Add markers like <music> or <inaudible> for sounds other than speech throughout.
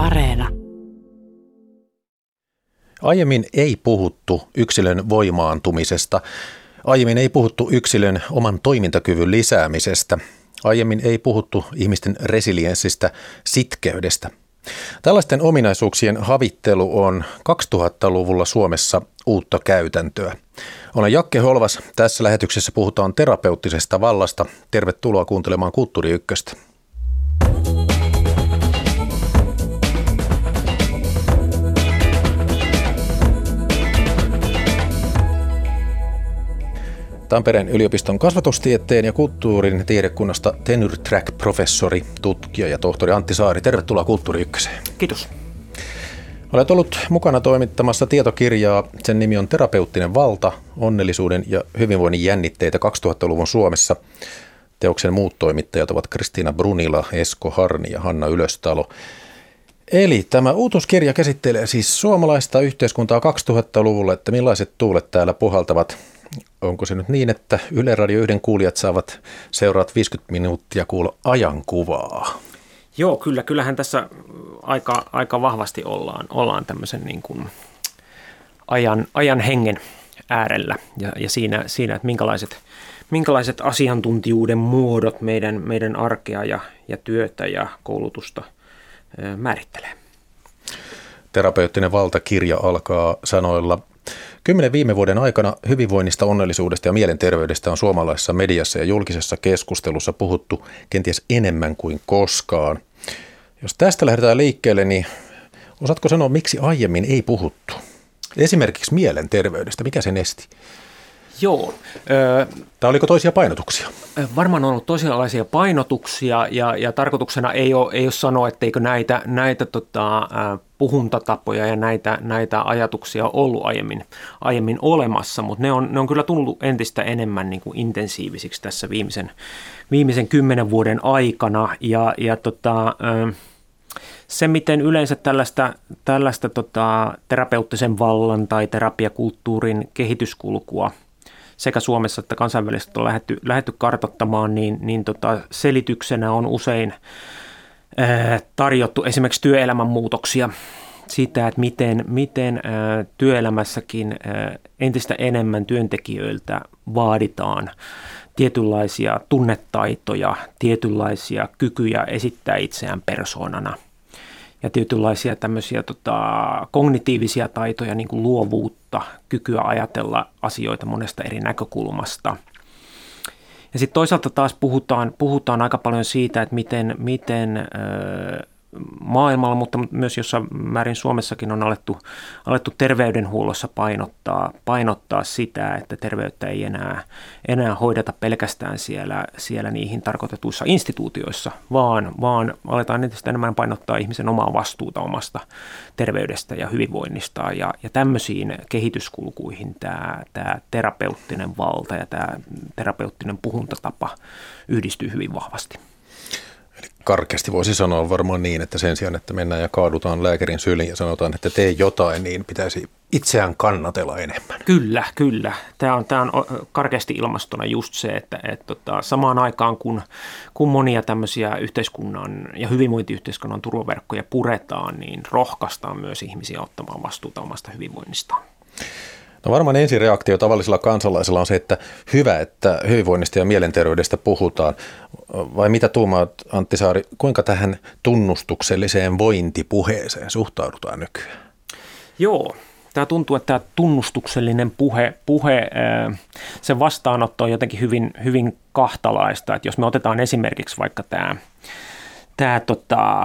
Areena. Aiemmin ei puhuttu yksilön voimaantumisesta. Aiemmin ei puhuttu yksilön oman toimintakyvyn lisäämisestä. Aiemmin ei puhuttu ihmisten resilienssistä, sitkeydestä. Tällaisten ominaisuuksien havittelu on 2000-luvulla Suomessa uutta käytäntöä. Olen Jakke Holvas. Tässä lähetyksessä puhutaan terapeuttisesta vallasta. Tervetuloa kuuntelemaan Kulttuuri Ykköstä. Tampereen yliopiston kasvatustieteen ja kulttuurin tiedekunnasta tenure track professori, tutkija ja tohtori Antti Saari. Tervetuloa Kulttuuri Ykköseen. Kiitos. Olet ollut mukana toimittamassa tietokirjaa. Sen nimi on Terapeuttinen valta, onnellisuuden ja hyvinvoinnin jännitteitä 2000-luvun Suomessa. Teoksen muut toimittajat ovat Kristiina Brunila, Esko Harni ja Hanna Ylöstalo. Eli tämä uutuuskirja käsittelee siis suomalaista yhteiskuntaa 2000-luvulla, että millaiset tuulet täällä puhaltavat onko se nyt niin, että Yle Radio 1 kuulijat saavat seuraat 50 minuuttia kuulla ajankuvaa? Joo, kyllä. Kyllähän tässä aika, aika vahvasti ollaan, ollaan tämmöisen niin kuin ajan, ajan hengen äärellä ja, ja siinä, siinä, että minkälaiset, minkälaiset asiantuntijuuden muodot meidän, meidän arkea ja, ja työtä ja koulutusta määrittelee. Terapeuttinen valtakirja alkaa sanoilla Kymmenen viime vuoden aikana hyvinvoinnista, onnellisuudesta ja mielenterveydestä on suomalaisessa mediassa ja julkisessa keskustelussa puhuttu kenties enemmän kuin koskaan. Jos tästä lähdetään liikkeelle, niin osaatko sanoa, miksi aiemmin ei puhuttu? Esimerkiksi mielenterveydestä, mikä sen esti? Joo. tai oliko toisia painotuksia? Varmaan on ollut toisenlaisia painotuksia ja, ja tarkoituksena ei ole, ei ole sanoa, etteikö näitä, näitä tota, puhuntatapoja ja näitä, näitä ajatuksia ollut aiemmin, aiemmin olemassa, mutta ne on, ne on kyllä tullut entistä enemmän niin kuin intensiivisiksi tässä viimeisen, viimeisen kymmenen vuoden aikana ja, ja tota, se, miten yleensä tällaista, tällaista tota, terapeuttisen vallan tai terapiakulttuurin kehityskulkua – sekä Suomessa että kansainvälisesti on lähdetty, lähdetty kartottamaan, niin, niin tota, selityksenä on usein ää, tarjottu esimerkiksi työelämän muutoksia sitä, että miten, miten ää, työelämässäkin ää, entistä enemmän työntekijöiltä vaaditaan tietynlaisia tunnetaitoja, tietynlaisia kykyjä esittää itseään persoonana – ja tietynlaisia tämmöisiä tota, kognitiivisia taitoja, niin kuin luovuutta, kykyä ajatella asioita monesta eri näkökulmasta. Ja sitten toisaalta taas puhutaan, puhutaan aika paljon siitä, että miten, miten maailmalla, mutta myös jossain määrin Suomessakin on alettu, alettu terveydenhuollossa painottaa, painottaa sitä, että terveyttä ei enää, enää hoideta pelkästään siellä, siellä niihin tarkoitetuissa instituutioissa, vaan, vaan aletaan entistä enemmän painottaa ihmisen omaa vastuuta omasta terveydestä ja hyvinvoinnista ja, ja tämmöisiin kehityskulkuihin tämä, tämä terapeuttinen valta ja tämä terapeuttinen puhuntatapa yhdistyy hyvin vahvasti. Eli karkeasti voisi sanoa varmaan niin, että sen sijaan, että mennään ja kaadutaan lääkärin syliin ja sanotaan, että tee jotain, niin pitäisi itseään kannatella enemmän. Kyllä, kyllä. Tämä on, tämä on karkeasti ilmastona just se, että, että tota, samaan aikaan kun, kun monia tämmöisiä yhteiskunnan ja hyvinvointiyhteiskunnan turvaverkkoja puretaan, niin rohkaistaan myös ihmisiä ottamaan vastuuta omasta hyvinvoinnistaan. No varmaan ensireaktio tavallisella kansalaisella on se, että hyvä, että hyvinvoinnista ja mielenterveydestä puhutaan. Vai mitä tuumaat Antti Saari, kuinka tähän tunnustukselliseen vointipuheeseen suhtaudutaan nykyään? Joo, tämä tuntuu, että tämä tunnustuksellinen puhe, puhe se vastaanotto on jotenkin hyvin, hyvin kahtalaista. Että jos me otetaan esimerkiksi vaikka tämä tämä tota,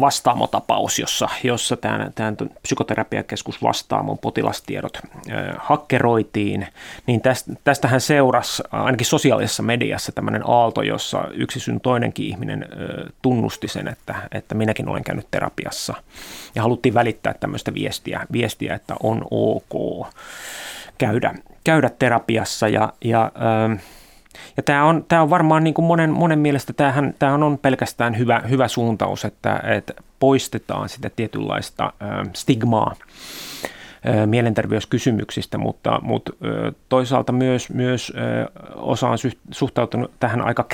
vastaamotapaus, jossa, jossa tämä, tämä psykoterapiakeskus Vastaamon potilastiedot äh, hakkeroitiin, niin tästä, tästähän seurasi ainakin sosiaalisessa mediassa tämmöinen aalto, jossa yksi sun toinenkin ihminen äh, tunnusti sen, että, että minäkin olen käynyt terapiassa. Ja haluttiin välittää tämmöistä viestiä, viestiä että on ok käydä, käydä terapiassa ja, ja äh, ja tämä on, tämä on varmaan niin kuin monen, monen mielestä tämähän, tämähän on pelkästään hyvä, hyvä suuntaus, että, että poistetaan sitä tietynlaista stigmaa mielenterveyskysymyksistä, mutta, mutta toisaalta myös, myös osa on suhtautunut tähän aika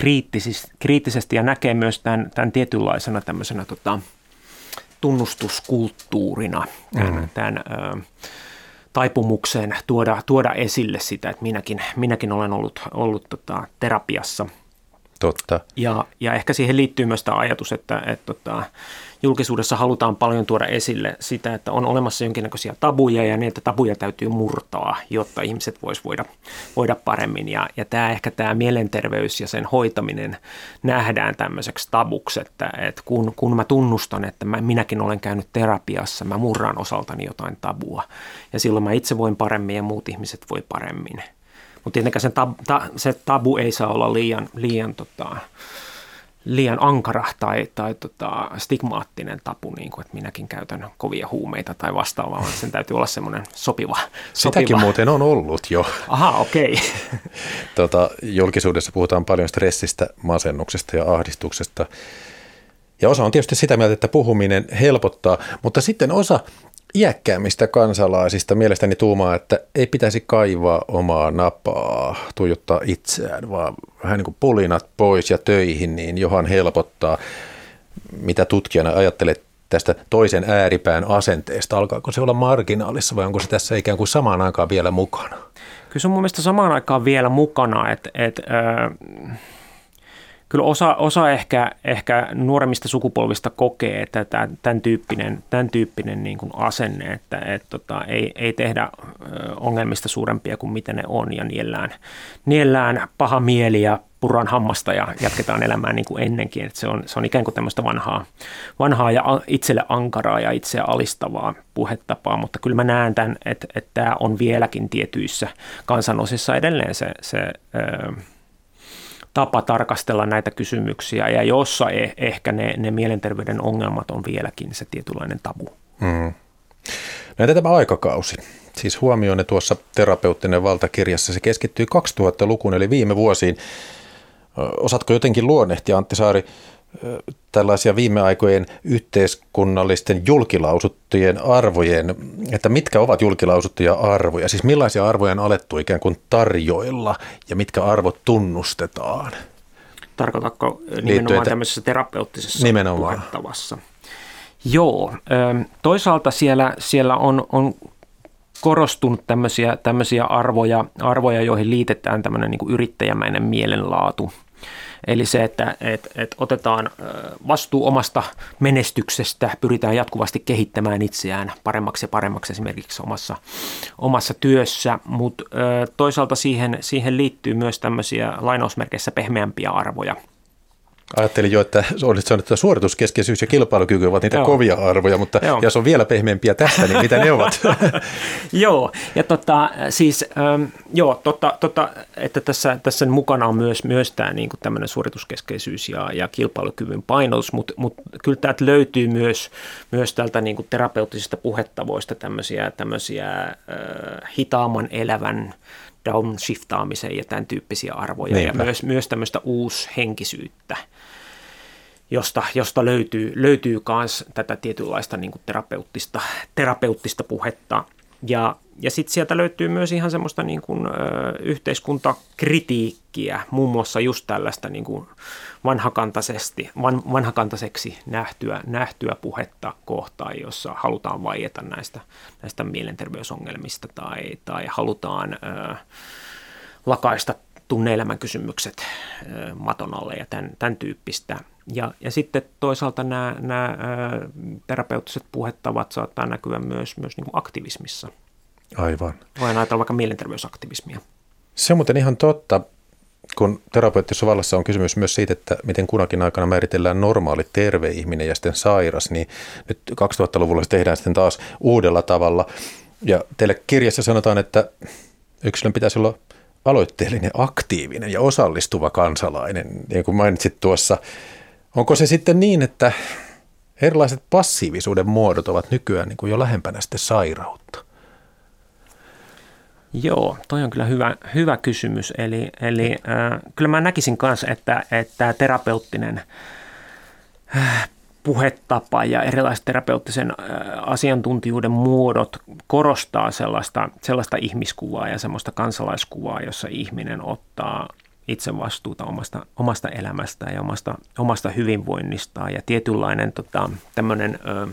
kriittisesti ja näkee myös tämän, tämän tietynlaisena tämmöisenä tota, tunnustuskulttuurina tämän, mm. tämän ö, taipumuksen tuoda, tuoda esille sitä, että minäkin, minäkin olen ollut, ollut tota, terapiassa. Totta. Ja, ja ehkä siihen liittyy myös tämä ajatus, että, että, että tota, julkisuudessa halutaan paljon tuoda esille sitä, että on olemassa jonkinnäköisiä tabuja ja niitä tabuja täytyy murtaa, jotta ihmiset vois voida, voida paremmin. Ja, ja tämä ehkä tämä mielenterveys ja sen hoitaminen nähdään tämmöiseksi tabuksi, että, että kun, kun mä tunnustan, että mä, minäkin olen käynyt terapiassa, mä murran osaltani jotain tabua ja silloin mä itse voin paremmin ja muut ihmiset voi paremmin. Mutta tietenkään se, tab, ta, se tabu ei saa olla liian, liian tota, liian ankara tai, tai tota, stigmaattinen tapu, niin kuin, että minäkin käytän kovia huumeita tai vastaavaa, vaan sen täytyy olla semmoinen sopiva, sopiva. Sitäkin muuten on ollut jo. Aha, okei. Okay. <laughs> tota, julkisuudessa puhutaan paljon stressistä, masennuksesta ja ahdistuksesta. Ja osa on tietysti sitä mieltä, että puhuminen helpottaa, mutta sitten osa iäkkäämmistä kansalaisista mielestäni tuumaa, että ei pitäisi kaivaa omaa napaa, tuijottaa itseään, vaan vähän niin kuin pulinat pois ja töihin, niin johan helpottaa. Mitä tutkijana ajattelet tästä toisen ääripään asenteesta? Alkaako se olla marginaalissa vai onko se tässä ikään kuin samaan aikaan vielä mukana? Kyllä se on mun mielestä samaan aikaan vielä mukana, että, että äh kyllä osa, osa ehkä, ehkä nuoremmista sukupolvista kokee, että tämän tyyppinen, tämän tyyppinen niin kuin asenne, että et, tota, ei, ei tehdä ongelmista suurempia kuin mitä ne on ja niellään, niellään paha mieli ja purran hammasta ja jatketaan elämään niin kuin ennenkin. Että se, on, se on ikään kuin tämmöistä vanhaa, vanhaa ja itselle ankaraa ja itseä alistavaa puhetapaa, mutta kyllä mä näen tämän, että, että tämä on vieläkin tietyissä kansanosissa edelleen se, se tapa tarkastella näitä kysymyksiä ja jossa e- ehkä ne, ne mielenterveyden ongelmat on vieläkin se tietynlainen tabu. Mm. Näitä tämä aikakausi. Siis huomioon tuossa terapeuttinen valtakirjassa, se keskittyy 2000-lukuun eli viime vuosiin. Osaatko jotenkin luonnehtia, Antti Saari, tällaisia viime aikojen yhteiskunnallisten julkilausuttujen arvojen, että mitkä ovat julkilausuttuja arvoja, siis millaisia arvoja on alettu ikään kuin tarjoilla ja mitkä arvot tunnustetaan? Tarkoitatko nimenomaan tämmöisessä terapeuttisessa nimenomaan. puhettavassa? Joo, toisaalta siellä, siellä on, on korostunut tämmöisiä, tämmöisiä arvoja, arvoja, joihin liitetään tämmöinen niin yrittäjämäinen mielenlaatu – Eli se, että et, et otetaan vastuu omasta menestyksestä, pyritään jatkuvasti kehittämään itseään paremmaksi ja paremmaksi esimerkiksi omassa, omassa työssä, mutta toisaalta siihen, siihen liittyy myös tämmöisiä lainausmerkeissä pehmeämpiä arvoja – Ajattelin jo, että olisit sanonut, että suorituskeskeisyys ja kilpailukyky ovat niitä Joo. kovia arvoja, mutta Joo. jos on vielä pehmeämpiä tästä, niin mitä ne ovat? <laughs> <laughs> joo, ja tota, siis, ähm, joo, totta, totta, että tässä, tässä mukana on myös, myös tämä niin tämmöinen suorituskeskeisyys ja, ja kilpailukyvyn painotus, mutta, mutta kyllä täältä löytyy myös, myös tältä niin kuin terapeuttisista puhetavoista tämmöisiä, tämmöisiä äh, hitaamman elävän downshiftaamisen ja tämän tyyppisiä arvoja Niinpä. ja myös, myös tämmöistä uushenkisyyttä, josta, josta löytyy, löytyy myös tätä tietynlaista niin kuin terapeuttista, terapeuttista puhetta. Ja, ja sitten sieltä löytyy myös ihan semmoista niin kuin, ö, yhteiskuntakritiikkiä, muun muassa just tällaista niin kuin vanhakantaisesti, van, vanhakantaiseksi nähtyä, nähtyä puhetta kohtaan, jossa halutaan vaieta näistä, näistä mielenterveysongelmista tai, tai halutaan ö, lakaista tunneelämän kysymykset ö, maton alle ja tämän, tämän tyyppistä. Ja, ja sitten toisaalta nämä, nämä terapeuttiset puhettavat saattaa näkyä myös, myös niin kuin aktivismissa. Aivan. Voidaan ajatella vaikka mielenterveysaktivismia. Se on muuten ihan totta kun terapeuttisessa vallassa on kysymys myös siitä, että miten kunakin aikana määritellään normaali terve ihminen ja sitten sairas, niin nyt 2000-luvulla se tehdään sitten taas uudella tavalla. Ja teille kirjassa sanotaan, että yksilön pitäisi olla aloitteellinen, aktiivinen ja osallistuva kansalainen, niin kuin mainitsit tuossa. Onko se sitten niin, että erilaiset passiivisuuden muodot ovat nykyään niin kuin jo lähempänä sitten sairautta? Joo, toi on kyllä hyvä, hyvä kysymys. Eli, eli äh, kyllä mä näkisin myös, että, että terapeuttinen äh, puhetapa ja erilaiset terapeuttisen asiantuntijuuden muodot korostaa sellaista, sellaista ihmiskuvaa ja sellaista kansalaiskuvaa, jossa ihminen ottaa itse vastuuta omasta, omasta elämästään ja omasta, omasta hyvinvoinnistaan ja tietynlainen tota, tämmöinen... Äh,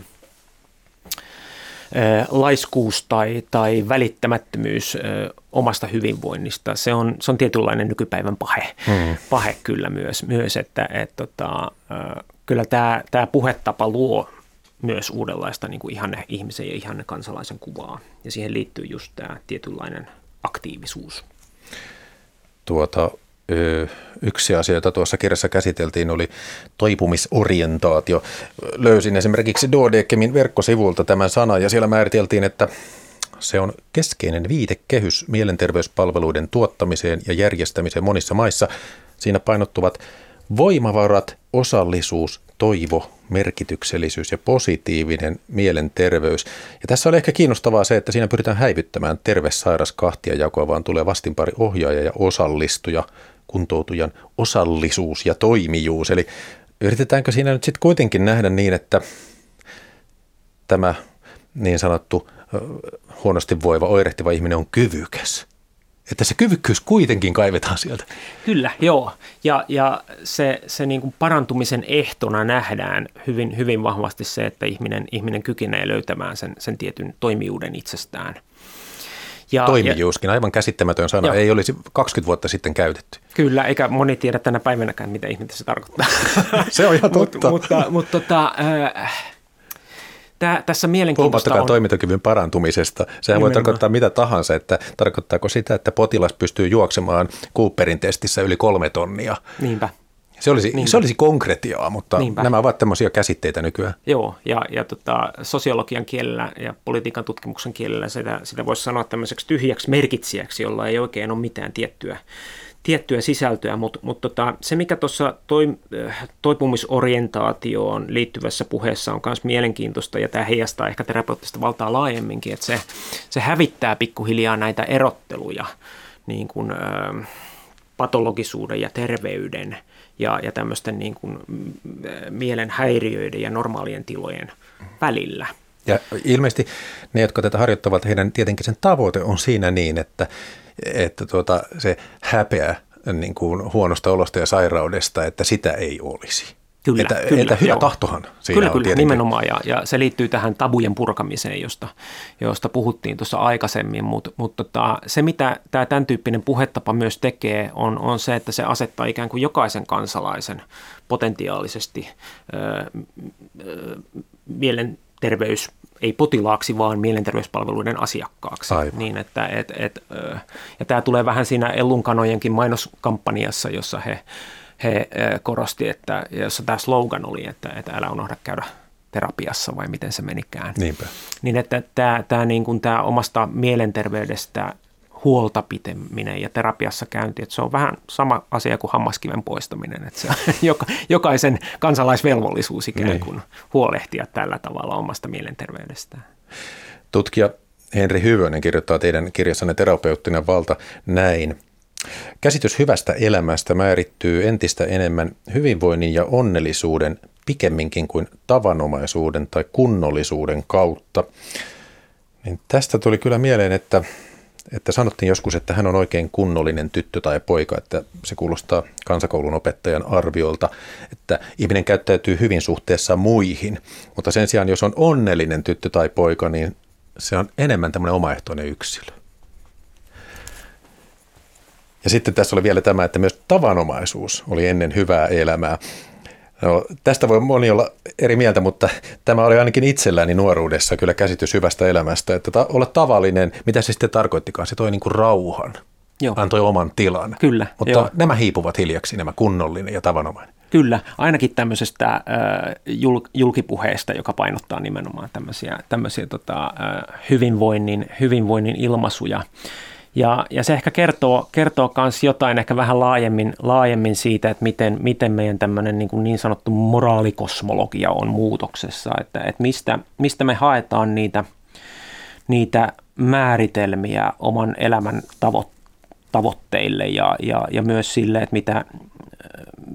laiskuus tai, tai välittämättömyys omasta hyvinvoinnista. Se on, se on tietynlainen nykypäivän pahe, hmm. pahe kyllä myös, myös että et, tota, kyllä tämä, tämä puhetapa luo myös uudenlaista niin kuin ihanne ihmisen ja ihanne kansalaisen kuvaa. Ja siihen liittyy just tämä tietynlainen aktiivisuus. Tuota, yksi asia, jota tuossa kirjassa käsiteltiin, oli toipumisorientaatio. Löysin esimerkiksi Dodekemin verkkosivulta tämän sanan ja siellä määriteltiin, että se on keskeinen viitekehys mielenterveyspalveluiden tuottamiseen ja järjestämiseen monissa maissa. Siinä painottuvat voimavarat, osallisuus, toivo, merkityksellisyys ja positiivinen mielenterveys. Ja tässä oli ehkä kiinnostavaa se, että siinä pyritään häivyttämään terve-sairas kahtia jakoa, vaan tulee vastinpari ohjaaja ja osallistuja, kuntoutujan osallisuus ja toimijuus. Eli yritetäänkö siinä nyt sitten kuitenkin nähdä niin, että tämä niin sanottu huonosti voiva, oirehtiva ihminen on kyvykäs. Että se kyvykkyys kuitenkin kaivetaan sieltä. Kyllä, joo. Ja, ja se, se niin kuin parantumisen ehtona nähdään hyvin, hyvin vahvasti se, että ihminen, ihminen kykenee löytämään sen, sen tietyn toimijuuden itsestään. Ja, Toimijuuskin, ja, aivan käsittämätön sana, joo. ei olisi 20 vuotta sitten käytetty. Kyllä, eikä moni tiedä tänä päivänäkään, mitä ihmistä se tarkoittaa. <laughs> se on ihan <laughs> totta. Mut, mutta mutta tota, äh, Tää, tässä mielenkiintoista on... toimintakyvyn parantumisesta. Sehän Nimenomaan. voi tarkoittaa mitä tahansa, että tarkoittaako sitä, että potilas pystyy juoksemaan Cooperin testissä yli kolme tonnia. Niinpä. Se olisi, se olisi konkretiaa, mutta Niinpä. nämä ovat tämmöisiä käsitteitä nykyään. Joo, ja, ja tota, sosiologian kielellä ja politiikan tutkimuksen kielellä sitä, sitä voisi sanoa tämmöiseksi tyhjäksi merkitsijäksi, jolla ei oikein ole mitään tiettyä, tiettyä sisältöä, mutta mut tota, se mikä tuossa toi, äh, toipumisorientaatioon liittyvässä puheessa on myös mielenkiintoista ja tämä heijastaa ehkä terapeuttista valtaa laajemminkin, että se, se hävittää pikkuhiljaa näitä erotteluja niin kuin, ö, ähm, patologisuuden ja terveyden ja, ja tämmöisten niin kuin, mielen häiriöiden ja normaalien tilojen välillä. Ja ilmeisesti ne, jotka tätä harjoittavat, heidän tietenkin sen tavoite on siinä niin, että että tuota, se häpeä niin kuin huonosta olosta ja sairaudesta, että sitä ei olisi. Kyllä, että, kyllä, että hyvä joo. tahtohan siinä kyllä, on kyllä, tietenkin. nimenomaan, ja, ja se liittyy tähän tabujen purkamiseen, josta, josta puhuttiin tuossa aikaisemmin, mutta mut tota, se mitä tämä tämän tyyppinen puhetapa myös tekee, on, on se, että se asettaa ikään kuin jokaisen kansalaisen potentiaalisesti ö, ö, mielenterveys ei potilaaksi, vaan mielenterveyspalveluiden asiakkaaksi. Aivan. Niin että, et, et, ja tämä tulee vähän siinä Ellunkanojenkin mainoskampanjassa, jossa he, he korosti, että, jossa tämä slogan oli, että, että älä unohda käydä terapiassa vai miten se menikään. Niinpä. Niin että tämä, tämä, niin kuin tämä omasta mielenterveydestä huolta piteminen ja terapiassa käynti, että se on vähän sama asia kuin hammaskiven poistaminen, että se on <laughs> jokaisen kansalaisvelvollisuus ikään niin. kuin niin. huolehtia tällä tavalla omasta mielenterveydestään. Tutkija Henri Hyvönen kirjoittaa teidän kirjassanne terapeuttinen valta näin. Käsitys hyvästä elämästä määrittyy entistä enemmän hyvinvoinnin ja onnellisuuden pikemminkin kuin tavanomaisuuden tai kunnollisuuden kautta. Niin tästä tuli kyllä mieleen, että että sanottiin joskus, että hän on oikein kunnollinen tyttö tai poika, että se kuulostaa kansakoulun opettajan arviolta, että ihminen käyttäytyy hyvin suhteessa muihin, mutta sen sijaan jos on onnellinen tyttö tai poika, niin se on enemmän tämmöinen omaehtoinen yksilö. Ja sitten tässä oli vielä tämä, että myös tavanomaisuus oli ennen hyvää elämää. No, tästä voi moni olla eri mieltä, mutta tämä oli ainakin itselläni nuoruudessa kyllä käsitys hyvästä elämästä, että ta- olla tavallinen, mitä se sitten tarkoittikaan, se toi niin kuin rauhan, Joo. antoi oman tilan. Kyllä. Mutta joo. nämä hiipuvat hiljaksi, nämä kunnollinen ja tavanomainen. Kyllä, ainakin tämmöisestä äh, jul, julkipuheesta, joka painottaa nimenomaan tämmöisiä, tämmöisiä tota, äh, hyvinvoinnin, hyvinvoinnin ilmaisuja. Ja, ja se ehkä kertoo, kertoo jotain ehkä vähän laajemmin, laajemmin siitä, että miten, miten meidän tämmöinen niin, niin sanottu moraalikosmologia on muutoksessa, että, että mistä, mistä me haetaan niitä, niitä määritelmiä oman elämän tavo, tavoitteille ja, ja, ja myös sille, että mitä,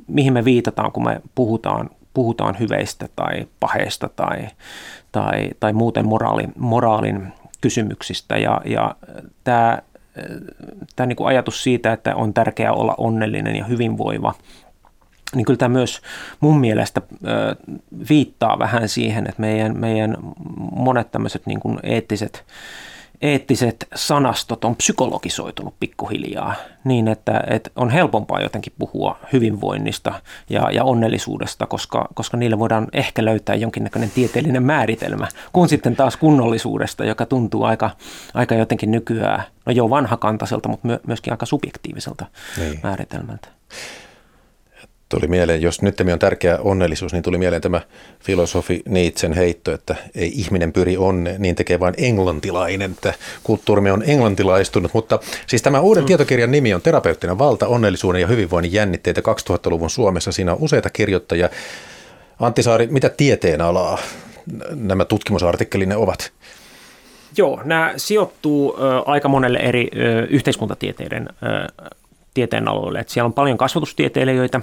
mihin me viitataan, kun me puhutaan, puhutaan hyveistä tai paheista tai, tai, tai muuten moraali, moraalin kysymyksistä. Ja, ja tämä tämä niin kuin ajatus siitä, että on tärkeää olla onnellinen ja hyvinvoiva, niin kyllä tämä myös mun mielestä viittaa vähän siihen, että meidän, meidän monet tämmöiset niin kuin eettiset eettiset sanastot on psykologisoitunut pikkuhiljaa niin, että, että on helpompaa jotenkin puhua hyvinvoinnista ja, ja onnellisuudesta, koska, koska niille voidaan ehkä löytää jonkinnäköinen tieteellinen määritelmä, kun sitten taas kunnollisuudesta, joka tuntuu aika, aika jotenkin nykyään, no jo vanhakantaiselta, mutta myöskin aika subjektiiviselta niin. määritelmältä tuli mieleen, jos nyt on tärkeä onnellisuus, niin tuli mieleen tämä filosofi Nietzschen heitto, että ei ihminen pyri onne, niin tekee vain englantilainen, että kulttuurimme on englantilaistunut. Mutta siis tämä uuden mm. tietokirjan nimi on Terapeuttinen valta, onnellisuuden ja hyvinvoinnin jännitteitä 2000-luvun Suomessa. Siinä on useita kirjoittajia. Antti Saari, mitä tieteen alaa nämä tutkimusartikkelinne ovat? Joo, nämä sijoittuu ö, aika monelle eri ö, yhteiskuntatieteiden ö, tieteen aloille. Et siellä on paljon kasvatustieteilijöitä,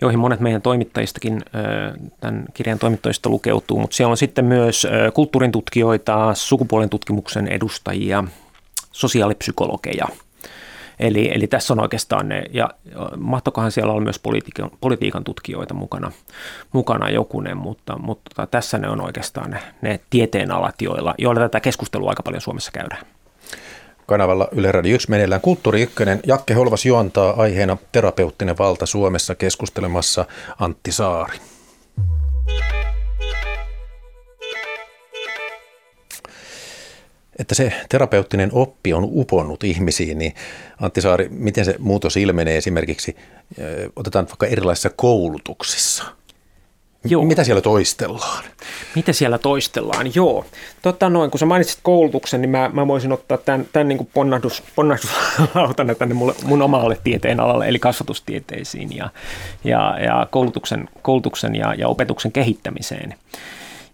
joihin monet meidän toimittajistakin, tämän kirjan toimittajista lukeutuu, mutta siellä on sitten myös kulttuurin tutkijoita, sukupuolen tutkimuksen edustajia, sosiaalipsykologeja. Eli, eli tässä on oikeastaan ne, ja mahtokohan siellä olla myös politiikan, politiikan tutkijoita mukana, mukana jokunen, mutta, mutta tota, tässä ne on oikeastaan ne, ne tieteenalat, joilla, joilla tätä keskustelua aika paljon Suomessa käydään kanavalla Yle Radio 1 meneillään Kulttuuri 1. Jakke Holvas juontaa aiheena terapeuttinen valta Suomessa keskustelemassa Antti Saari. Että se terapeuttinen oppi on uponnut ihmisiin, niin Antti Saari, miten se muutos ilmenee esimerkiksi, otetaan vaikka erilaisissa koulutuksissa – Joo. Mitä siellä toistellaan? Mitä siellä toistellaan? Joo. Totta noin, kun sä mainitsit koulutuksen, niin mä, mä voisin ottaa tämän, tämän niin kuin ponnahdus, ponnahduslautana tänne mulle, mun omalle tieteen alalle, eli kasvatustieteisiin ja, ja, ja koulutuksen, koulutuksen ja, ja opetuksen kehittämiseen.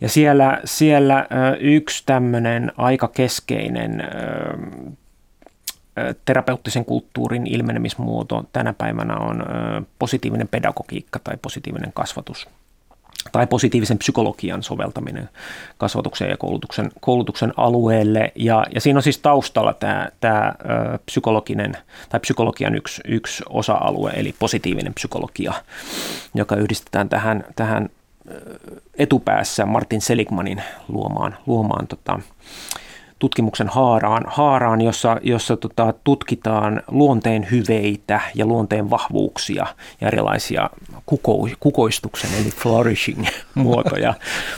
Ja siellä, siellä yksi tämmöinen aika keskeinen terapeuttisen kulttuurin ilmenemismuoto tänä päivänä on positiivinen pedagogiikka tai positiivinen kasvatus tai positiivisen psykologian soveltaminen kasvatuksen ja koulutuksen, koulutuksen alueelle. Ja, ja siinä on siis taustalla tämä, tämä psykologinen tai psykologian yksi, yksi osa-alue, eli positiivinen psykologia, joka yhdistetään tähän, tähän etupäässä Martin Seligmanin luomaan, luomaan tota, tutkimuksen haaraan, haaraan jossa, jossa tota, tutkitaan luonteen hyveitä ja luonteen vahvuuksia ja erilaisia kuko, kukoistuksen eli flourishing <laughs> muotoja,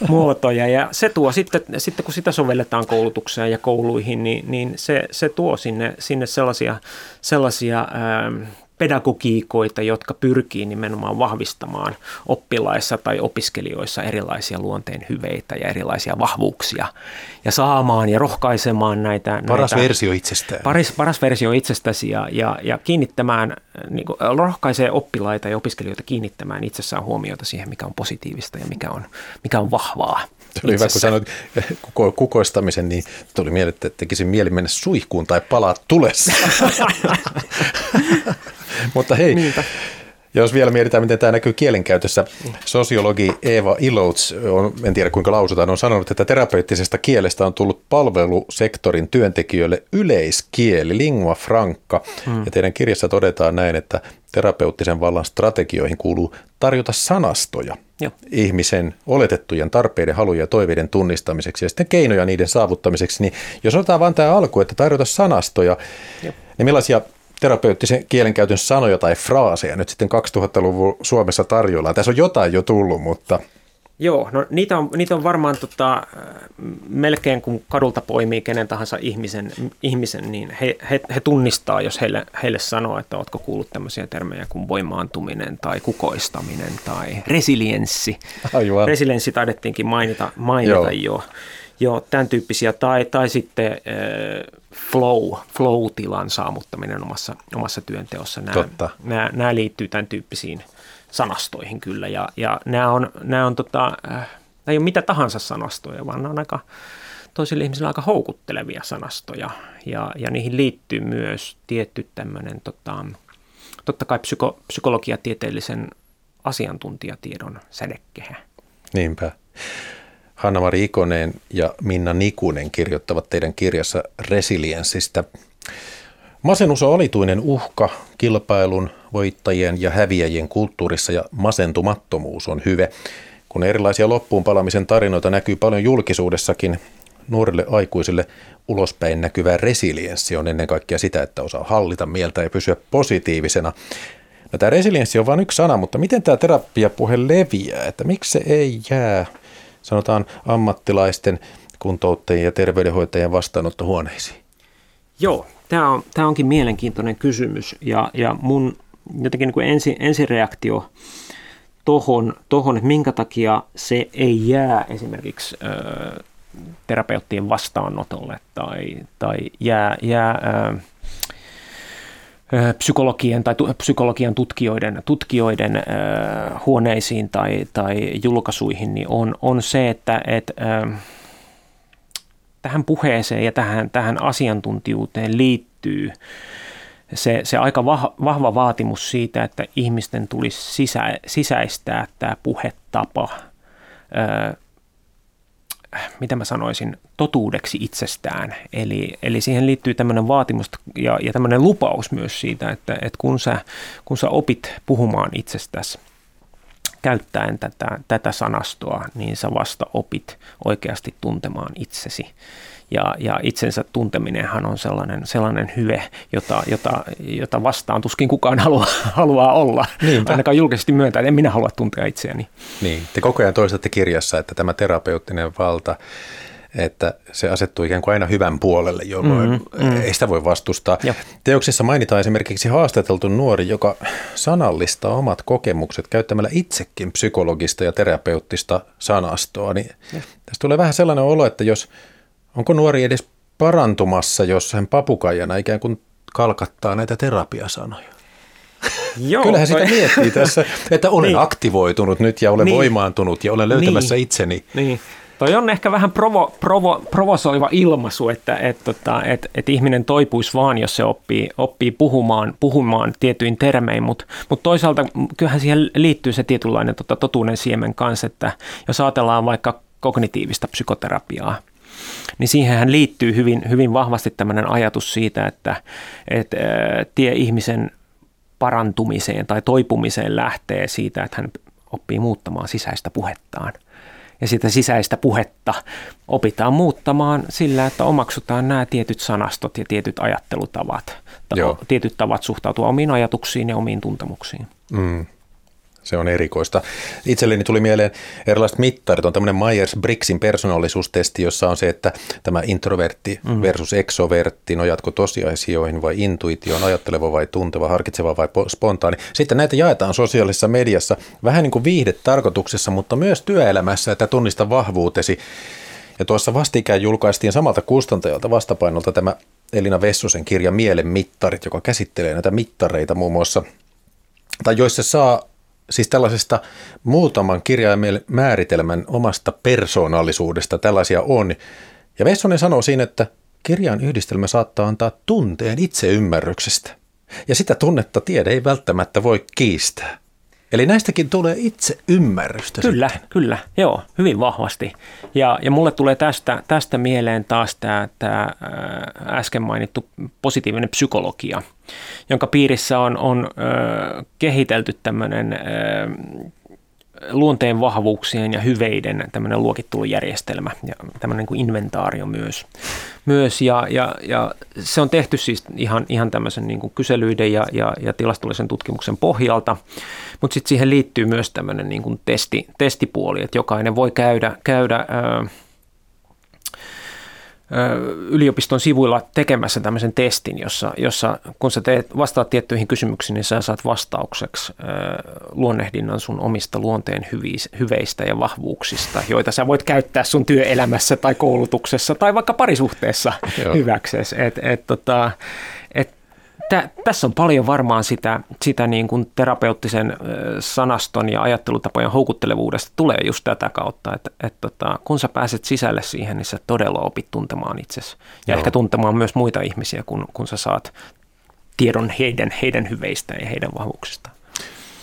muotoja. Ja se tuo sitten, sitten, kun sitä sovelletaan koulutukseen ja kouluihin, niin, niin se, se tuo sinne, sinne sellaisia, sellaisia ää, pedagogiikoita, jotka pyrkii nimenomaan vahvistamaan oppilaissa tai opiskelijoissa erilaisia luonteen hyveitä ja erilaisia vahvuuksia ja saamaan ja rohkaisemaan näitä. Paras näitä, versio itsestään. Paras, paras versio itsestäsi ja, ja, ja kiinnittämään, niin kuin, rohkaisee oppilaita ja opiskelijoita kiinnittämään itsessään huomiota siihen, mikä on positiivista ja mikä on, mikä on vahvaa. Oli hyvä, kun sanoit <laughs> kuko, kukoistamisen, niin tuli mieleen, että tekisin mieli mennä suihkuun tai palaa tulessa. <laughs> Mutta hei, Niinpä. jos vielä mietitään, miten tämä näkyy kielenkäytössä. Sosiologi Eva Ilouts, on, en tiedä kuinka lausutaan, on sanonut, että terapeuttisesta kielestä on tullut palvelusektorin työntekijöille yleiskieli, lingua franca. Hmm. Ja teidän kirjassa todetaan näin, että terapeuttisen vallan strategioihin kuuluu tarjota sanastoja Joo. ihmisen oletettujen tarpeiden, haluja ja toiveiden tunnistamiseksi ja sitten keinoja niiden saavuttamiseksi. Niin jos otetaan vain tämä alku, että tarjota sanastoja, Joo. niin millaisia terapeuttisen kielenkäytön sanoja tai fraaseja nyt sitten 2000-luvun Suomessa tarjolla. Tässä on jotain jo tullut, mutta... Joo, no niitä on, niitä on varmaan tota, melkein kun kadulta poimii kenen tahansa ihmisen, ihmisen niin he, he, he tunnistaa, jos heille, heille sanoo, että oletko kuullut tämmöisiä termejä kuin voimaantuminen tai kukoistaminen tai resilienssi. Aivan. Resilienssi taidettiinkin mainita, mainita Joo. jo. Joo, tämän tyyppisiä. Tai, tai sitten äh, flow, flow-tilan saamuttaminen omassa, omassa työnteossa. Nämä, Totta. Nämä, nämä liittyy tämän tyyppisiin sanastoihin kyllä. Ja, ja nämä on, nämä on tota, äh, nämä ei ole mitä tahansa sanastoja, vaan nämä on aika, toisille ihmisille aika houkuttelevia sanastoja. Ja, ja niihin liittyy myös tietty tämmöinen, tota, totta kai psyko, psykologiatieteellisen asiantuntijatiedon sädekehä. Niinpä. Hanna-Mari Ikonen ja Minna Nikunen kirjoittavat teidän kirjassa resilienssistä. Masennus on alituinen uhka kilpailun, voittajien ja häviäjien kulttuurissa ja masentumattomuus on hyve. Kun erilaisia loppuun palamisen tarinoita näkyy paljon julkisuudessakin, nuorille aikuisille ulospäin näkyvä resilienssi on ennen kaikkea sitä, että osaa hallita mieltä ja pysyä positiivisena. No, tämä resilienssi on vain yksi sana, mutta miten tämä terapiapuhe leviää? Että miksi se ei jää, sanotaan, ammattilaisten, kuntouttajien ja terveydenhoitajien vastaanottohuoneisiin? Joo, tämä, on, tämä onkin mielenkiintoinen kysymys ja, ja mun jotenkin niin kuin ensi, ensireaktio tohon, tohon, että minkä takia se ei jää esimerkiksi ö, terapeuttien vastaanotolle tai, tai jää, jää ö, psykologien tai psykologian tutkijoiden, tutkijoiden ö, huoneisiin tai, tai julkaisuihin, niin on, on se, että et, ö, tähän puheeseen ja tähän, tähän asiantuntijuuteen liittyy se, se aika vahva vaatimus siitä, että ihmisten tulisi sisä, sisäistää tämä puhetapa, ö, mitä mä sanoisin, totuudeksi itsestään. Eli, eli siihen liittyy tämmöinen vaatimus ja, ja tämmöinen lupaus myös siitä, että, että kun, sä, kun sä opit puhumaan itsestäsi, käyttäen tätä, tätä sanastoa, niin sä vasta opit oikeasti tuntemaan itsesi. Ja, ja itsensä tunteminenhan on sellainen, sellainen hyve, jota, jota, jota vastaan tuskin kukaan haluaa, haluaa olla. Niinpä. Ainakaan julkisesti myöntää, että en minä halua tuntea itseäni. Niin, te koko ajan toistatte kirjassa, että tämä terapeuttinen valta että se asettuu ikään kuin aina hyvän puolelle, jolloin mm-hmm, mm. ei sitä voi vastustaa. Ja. Teoksissa mainitaan esimerkiksi haastateltu nuori, joka sanallistaa omat kokemukset käyttämällä itsekin psykologista ja terapeuttista sanastoa. Niin tästä tulee vähän sellainen olo, että jos onko nuori edes parantumassa, jos hän papukaijana ikään kuin kalkattaa näitä terapiasanoja. <laughs> Joo, Kyllähän sitä miettii tässä, että olen <laughs> niin. aktivoitunut nyt ja olen niin. voimaantunut ja olen löytämässä niin. itseni. Niin. Toi on ehkä vähän provo, provo, provosoiva ilmaisu, että et, tota, et, et ihminen toipuisi vaan, jos se oppii, oppii puhumaan, puhumaan tietyin termein, mutta mut toisaalta kyllähän siihen liittyy se tietynlainen tota, totuuden siemen kanssa, että jos ajatellaan vaikka kognitiivista psykoterapiaa, niin siihenhän liittyy hyvin, hyvin vahvasti tämmöinen ajatus siitä, että, että tie ihmisen parantumiseen tai toipumiseen lähtee siitä, että hän oppii muuttamaan sisäistä puhettaan – ja sitä sisäistä puhetta opitaan muuttamaan sillä, että omaksutaan nämä tietyt sanastot ja tietyt ajattelutavat, Joo. tietyt tavat suhtautua omiin ajatuksiin ja omiin tuntemuksiin. Mm. Se on erikoista. Itselleni tuli mieleen erilaiset mittarit. On tämmöinen Myers-Briggsin persoonallisuustesti, jossa on se, että tämä introvertti mm. versus extrovertti, nojatko tosiasioihin vai intuitioon, ajatteleva vai tunteva, harkitseva vai spontaani. Sitten näitä jaetaan sosiaalisessa mediassa vähän niin kuin viihdetarkoituksessa, mutta myös työelämässä, että tunnista vahvuutesi. Ja tuossa vastikään julkaistiin samalta kustantajalta vastapainolta tämä Elina Vessosen kirja Mielen mittarit, joka käsittelee näitä mittareita muun muassa, tai joissa saa siis tällaisesta muutaman kirjaimen määritelmän omasta persoonallisuudesta tällaisia on. Ja Vessonen sanoo siinä, että kirjan yhdistelmä saattaa antaa tunteen itseymmärryksestä. Ja sitä tunnetta tiede ei välttämättä voi kiistää. Eli näistäkin tulee itse ymmärrystä Kyllä, sitten. kyllä, joo, hyvin vahvasti. Ja, ja mulle tulee tästä, tästä mieleen taas tämä, tämä äsken mainittu positiivinen psykologia, jonka piirissä on, on äh, kehitelty tämmöinen luonteen vahvuuksien ja hyveiden tämmöinen luokittelujärjestelmä ja tämmöinen kuin inventaario myös. myös ja, ja, ja, se on tehty siis ihan, ihan tämmöisen niin kuin kyselyiden ja, ja, ja tilastollisen tutkimuksen pohjalta, mutta sitten siihen liittyy myös tämmöinen niin kuin testi, testipuoli, että jokainen voi käydä, käydä ää, yliopiston sivuilla tekemässä tämmöisen testin, jossa, jossa kun sä teet, vastaat tiettyihin kysymyksiin, niin sä saat vastaukseksi luonnehdinnan sun omista luonteen hyveistä ja vahvuuksista, joita sä voit käyttää sun työelämässä tai koulutuksessa tai vaikka parisuhteessa hyväksesi. Et, et, tota, tä, tässä on paljon varmaan sitä, sitä niin kuin terapeuttisen sanaston ja ajattelutapojen houkuttelevuudesta tulee just tätä kautta, että, että tota, kun sä pääset sisälle siihen, niin sä todella opit tuntemaan itsesi ja Joo. ehkä tuntemaan myös muita ihmisiä, kun, kun sä saat tiedon heidän, heidän hyveistä ja heidän vahvuuksistaan.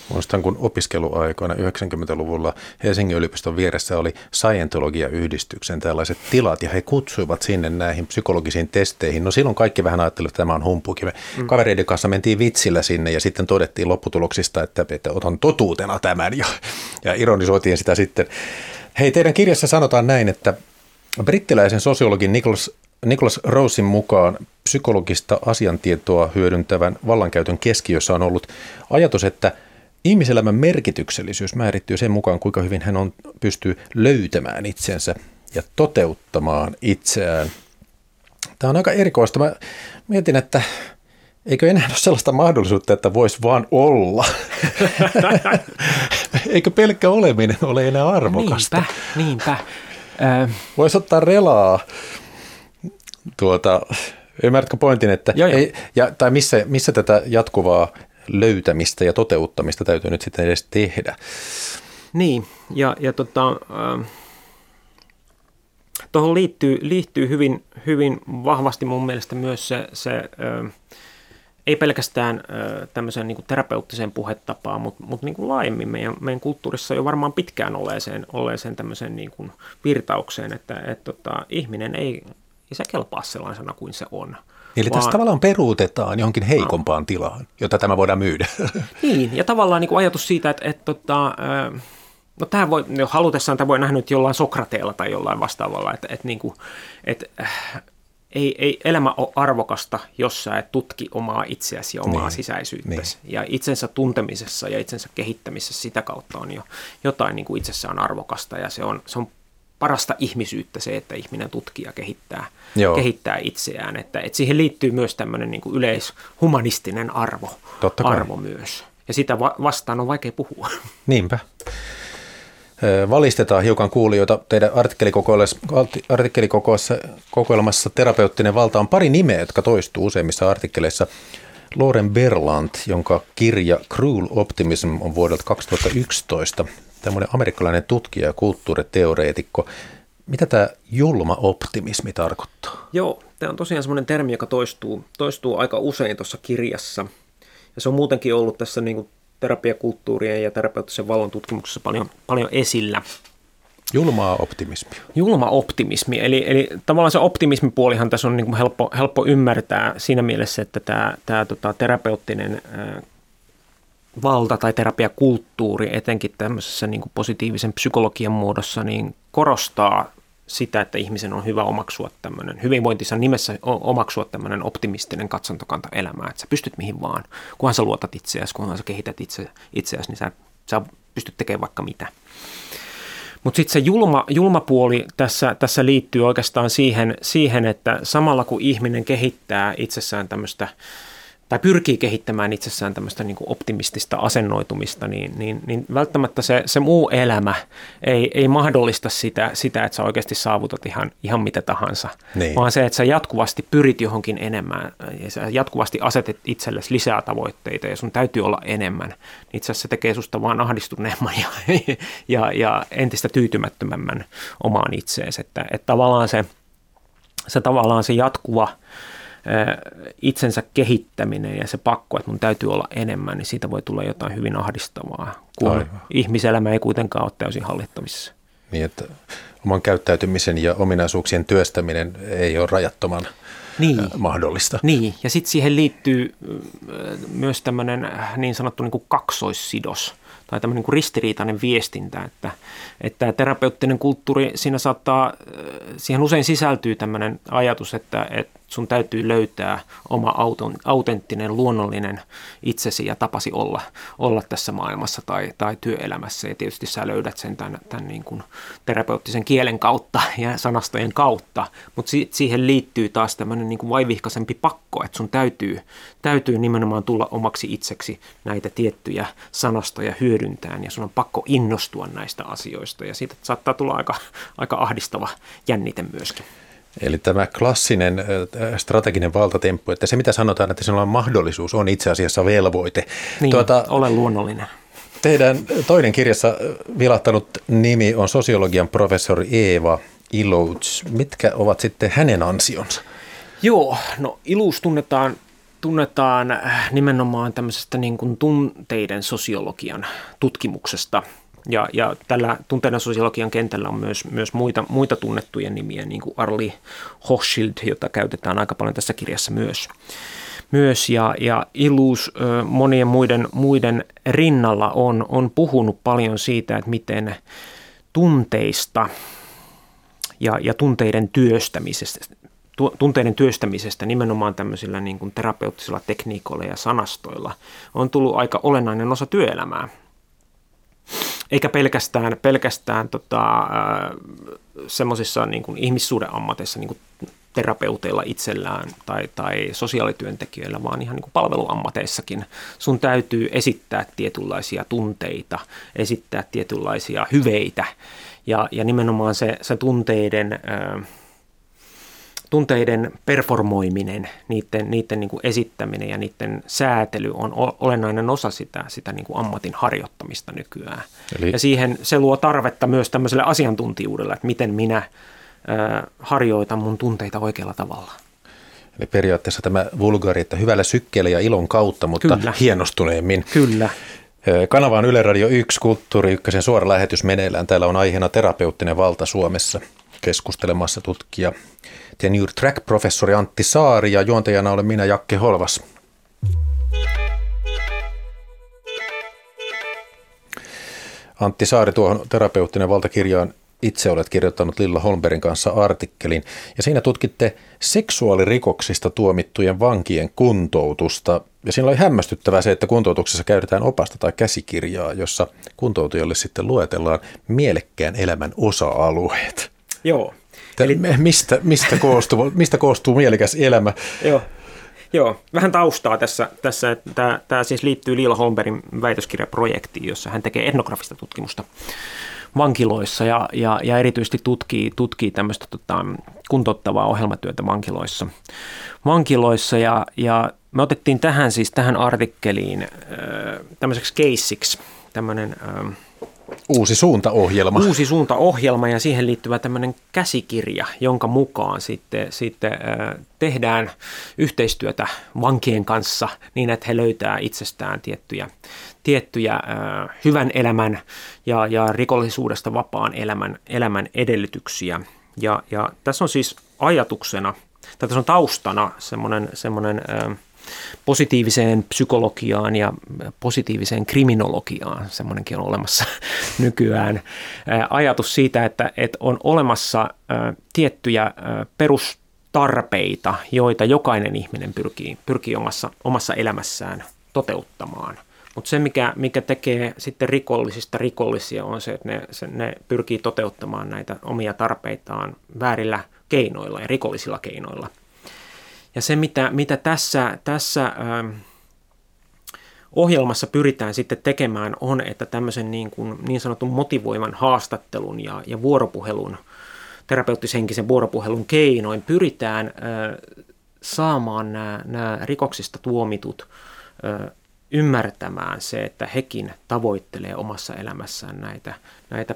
Muistan, kun opiskeluaikoina 90-luvulla Helsingin yliopiston vieressä oli Scientologia-yhdistyksen tällaiset tilat, ja he kutsuivat sinne näihin psykologisiin testeihin. No silloin kaikki vähän ajattelivat, että tämä on humpuki. Me mm. kavereiden kanssa mentiin vitsillä sinne, ja sitten todettiin lopputuloksista, että, että otan totuutena tämän, ja, ja ironisoitiin sitä sitten. Hei, teidän kirjassa sanotaan näin, että brittiläisen sosiologin Nicholas Nicholas Rosein mukaan psykologista asiantietoa hyödyntävän vallankäytön keskiössä on ollut ajatus, että ihmiselämän merkityksellisyys määrittyy sen mukaan, kuinka hyvin hän on, pystyy löytämään itsensä ja toteuttamaan itseään. Tämä on aika erikoista. Mä mietin, että eikö enää ole sellaista mahdollisuutta, että voisi vaan olla. <laughs> eikö pelkkä oleminen ole enää arvokasta? Niinpä, niinpä. Voisi ottaa relaa tuota, ymmärrätkö pointin, että joo, joo. Ei, ja, tai missä, missä tätä jatkuvaa löytämistä ja toteuttamista täytyy nyt sitten edes tehdä? Niin, ja, ja tota, äh, tuohon liittyy, liittyy hyvin, hyvin vahvasti mun mielestä myös se, se äh, ei pelkästään äh, tämmöiseen niin terapeuttiseen puhetapaan, mutta, mutta niin kuin laajemmin meidän, meidän kulttuurissa jo varmaan pitkään olleeseen, olleeseen tämmöiseen niin kuin virtaukseen, että et, tota, ihminen ei ei se kelpaa sellaisena kuin se on. Eli tässä tavallaan peruutetaan johonkin heikompaan no. tilaan, jota tämä voidaan myydä. <laughs> Niin, ja tavallaan niin kuin ajatus siitä, että, että, että no tämä voi, jo halutessaan tämä voi nähdä nyt jollain Sokrateella tai jollain vastaavalla, että, että, niin kuin, että äh, ei, ei elämä ole arvokasta, jos sä et tutki omaa itseäsi ja omaa niin, sisäisyyttäsi. Niin. Ja itsensä tuntemisessa ja itsensä kehittämisessä sitä kautta on jo jotain niin kuin itsessään arvokasta ja se on, se on parasta ihmisyyttä se, että ihminen tutkii ja kehittää, kehittää itseään. Että, että siihen liittyy myös tämmöinen niin kuin yleishumanistinen arvo, Totta arvo myös. Ja sitä vastaan on vaikea puhua. <laughs> Niinpä. Valistetaan hiukan kuulijoita. Teidän artikkelikokoelmassa terapeuttinen valta on pari nimeä, jotka toistuu useimmissa artikkeleissa. Loren Berland, jonka kirja Cruel Optimism on vuodelta 2011 tämmöinen amerikkalainen tutkija ja kulttuuriteoreetikko. Mitä tämä julma optimismi tarkoittaa? Joo, tämä on tosiaan semmoinen termi, joka toistuu, toistuu aika usein tuossa kirjassa. Ja se on muutenkin ollut tässä niin kuin terapiakulttuurien ja terapeuttisen valon tutkimuksessa paljon, paljon esillä. Julmaa optimismia. Julma optimismi, eli, eli tavallaan se optimismipuolihan tässä on niin kuin helppo, helppo ymmärtää siinä mielessä, että tämä, tämä tota, terapeuttinen valta- tai terapiakulttuuri, etenkin tämmöisessä niin kuin positiivisen psykologian muodossa, niin korostaa sitä, että ihmisen on hyvä omaksua tämmöinen, hyvinvointinsa nimessä omaksua tämmöinen optimistinen katsantokanta elämään, että sä pystyt mihin vaan, kunhan sä luotat itseäsi, kunhan sä kehität itse, itseäsi, niin sä, sä pystyt tekemään vaikka mitä. Mutta sitten se julma, julma puoli tässä, tässä liittyy oikeastaan siihen, siihen, että samalla kun ihminen kehittää itsessään tämmöistä tai pyrkii kehittämään itsessään tämmöistä niin kuin optimistista asennoitumista, niin, niin, niin välttämättä se, se muu elämä ei, ei mahdollista sitä, sitä, että sä oikeasti saavutat ihan, ihan mitä tahansa, niin. vaan se, että sä jatkuvasti pyrit johonkin enemmän ja sä jatkuvasti asetet itsellesi lisää tavoitteita ja sun täytyy olla enemmän, niin itse asiassa se tekee susta vaan ahdistuneemman ja, ja, ja entistä tyytymättömämmän omaan itseesi, että, että tavallaan se, se tavallaan se jatkuva – itsensä kehittäminen ja se pakko, että mun täytyy olla enemmän, niin siitä voi tulla jotain hyvin ahdistavaa, kun Aivan. ihmiselämä ei kuitenkaan ole täysin hallittavissa. Niin, että oman käyttäytymisen ja ominaisuuksien työstäminen ei ole rajattoman niin. mahdollista. Niin, ja sitten siihen liittyy myös tämmöinen niin sanottu niin kuin kaksoissidos tai tämmöinen niin kuin ristiriitainen viestintä, että, että terapeuttinen kulttuuri, siinä saattaa, siihen usein sisältyy tämmöinen ajatus, että, että sun täytyy löytää oma auton, autenttinen, luonnollinen itsesi ja tapasi olla, olla tässä maailmassa tai, tai työelämässä. Ja tietysti sä löydät sen tämän, tämän niin kuin terapeuttisen kielen kautta ja sanastojen kautta, mutta si- siihen liittyy taas tämmöinen niin kuin vaivihkaisempi pakko, että sun täytyy, täytyy nimenomaan tulla omaksi itseksi näitä tiettyjä sanastoja hyödyntään ja sun on pakko innostua näistä asioista ja siitä saattaa tulla aika, aika ahdistava jännite myöskin. Eli tämä klassinen strateginen valtatemppu, että se mitä sanotaan, että sinulla on mahdollisuus, on itse asiassa velvoite. Niin, tuota, ole luonnollinen. Teidän toinen kirjassa vilahtanut nimi on sosiologian professori Eeva Ilouts. Mitkä ovat sitten hänen ansionsa? Joo, no Ilous tunnetaan tunnetaan äh, nimenomaan tämmöisestä niin kuin tunteiden sosiologian tutkimuksesta. Ja, ja tällä tunteiden sosiologian kentällä on myös, myös muita, muita tunnettuja nimiä, niin kuin Arli Hochschild, jota käytetään aika paljon tässä kirjassa myös. myös ja, ja Ilus monien muiden, muiden rinnalla on, on puhunut paljon siitä, että miten tunteista ja, ja tunteiden työstämisestä, tunteiden työstämisestä nimenomaan tämmöisillä niin kuin terapeuttisilla tekniikoilla ja sanastoilla on tullut aika olennainen osa työelämää. Eikä pelkästään, pelkästään tota, semmoisissa niin ihmissuhdeammateissa niin kuin terapeuteilla itsellään tai, tai sosiaalityöntekijöillä, vaan ihan niin kuin palveluammateissakin. Sun täytyy esittää tietynlaisia tunteita, esittää tietynlaisia hyveitä ja, ja nimenomaan se, se tunteiden... Äh, tunteiden performoiminen, niiden, niiden niin kuin esittäminen ja niiden säätely on olennainen osa sitä, sitä niin kuin ammatin harjoittamista nykyään. Eli... Ja siihen se luo tarvetta myös tämmöiselle asiantuntijuudelle, että miten minä äh, harjoitan mun tunteita oikealla tavalla. Eli periaatteessa tämä vulgaari, että hyvällä sykkeellä ja ilon kautta, mutta Kyllä. hienostuneemmin. Kyllä. Kanava on Yle Radio 1, Kulttuuri Ykkösen suora lähetys meneillään. Täällä on aiheena terapeuttinen valta Suomessa keskustelemassa tutkija tenure track-professori Antti Saari ja juontajana olen minä Jakke Holvas. Antti Saari tuohon terapeuttinen valtakirjaan itse olet kirjoittanut Lilla Holmberin kanssa artikkelin ja siinä tutkitte seksuaalirikoksista tuomittujen vankien kuntoutusta. Ja siinä oli hämmästyttävää se, että kuntoutuksessa käytetään opasta tai käsikirjaa, jossa kuntoutujalle sitten luetellaan mielekkään elämän osa-alueet. Joo. Eli, mistä, mistä, koostuu, mistä koostuu mielekäs elämä? Joo. Joo, vähän taustaa tässä. tässä tämä, tämä siis liittyy Liila Holmbergin väitöskirjaprojektiin, jossa hän tekee etnografista tutkimusta vankiloissa ja, ja, ja erityisesti tutkii, tutkii tämmöistä tota, kuntouttavaa ohjelmatyötä vankiloissa. vankiloissa ja, ja me otettiin tähän siis tähän artikkeliin tämmöiseksi keissiksi tämmöinen Uusi suuntaohjelma. Uusi suuntaohjelma ja siihen liittyvä tämmöinen käsikirja, jonka mukaan sitten, sitten tehdään yhteistyötä vankien kanssa niin, että he löytää itsestään tiettyjä, tiettyjä hyvän elämän ja, ja rikollisuudesta vapaan elämän, elämän edellytyksiä. Ja, ja tässä on siis ajatuksena, tai tässä on taustana semmoinen, semmoinen positiiviseen psykologiaan ja positiiviseen kriminologiaan, semmoinenkin on olemassa <laughs> nykyään, ajatus siitä, että, että on olemassa tiettyjä perustarpeita, joita jokainen ihminen pyrkii, pyrkii omassa, omassa elämässään toteuttamaan. Mutta se, mikä, mikä tekee sitten rikollisista rikollisia, on se, että ne, se, ne pyrkii toteuttamaan näitä omia tarpeitaan väärillä keinoilla ja rikollisilla keinoilla – ja se, mitä, mitä tässä, tässä ähm, ohjelmassa pyritään sitten tekemään, on, että tämmöisen niin, kuin, niin sanotun motivoivan haastattelun ja, ja vuoropuhelun, terapeuttishenkisen vuoropuhelun keinoin pyritään äh, saamaan nämä, nämä rikoksista tuomitut äh, ymmärtämään se, että hekin tavoittelee omassa elämässään näitä, näitä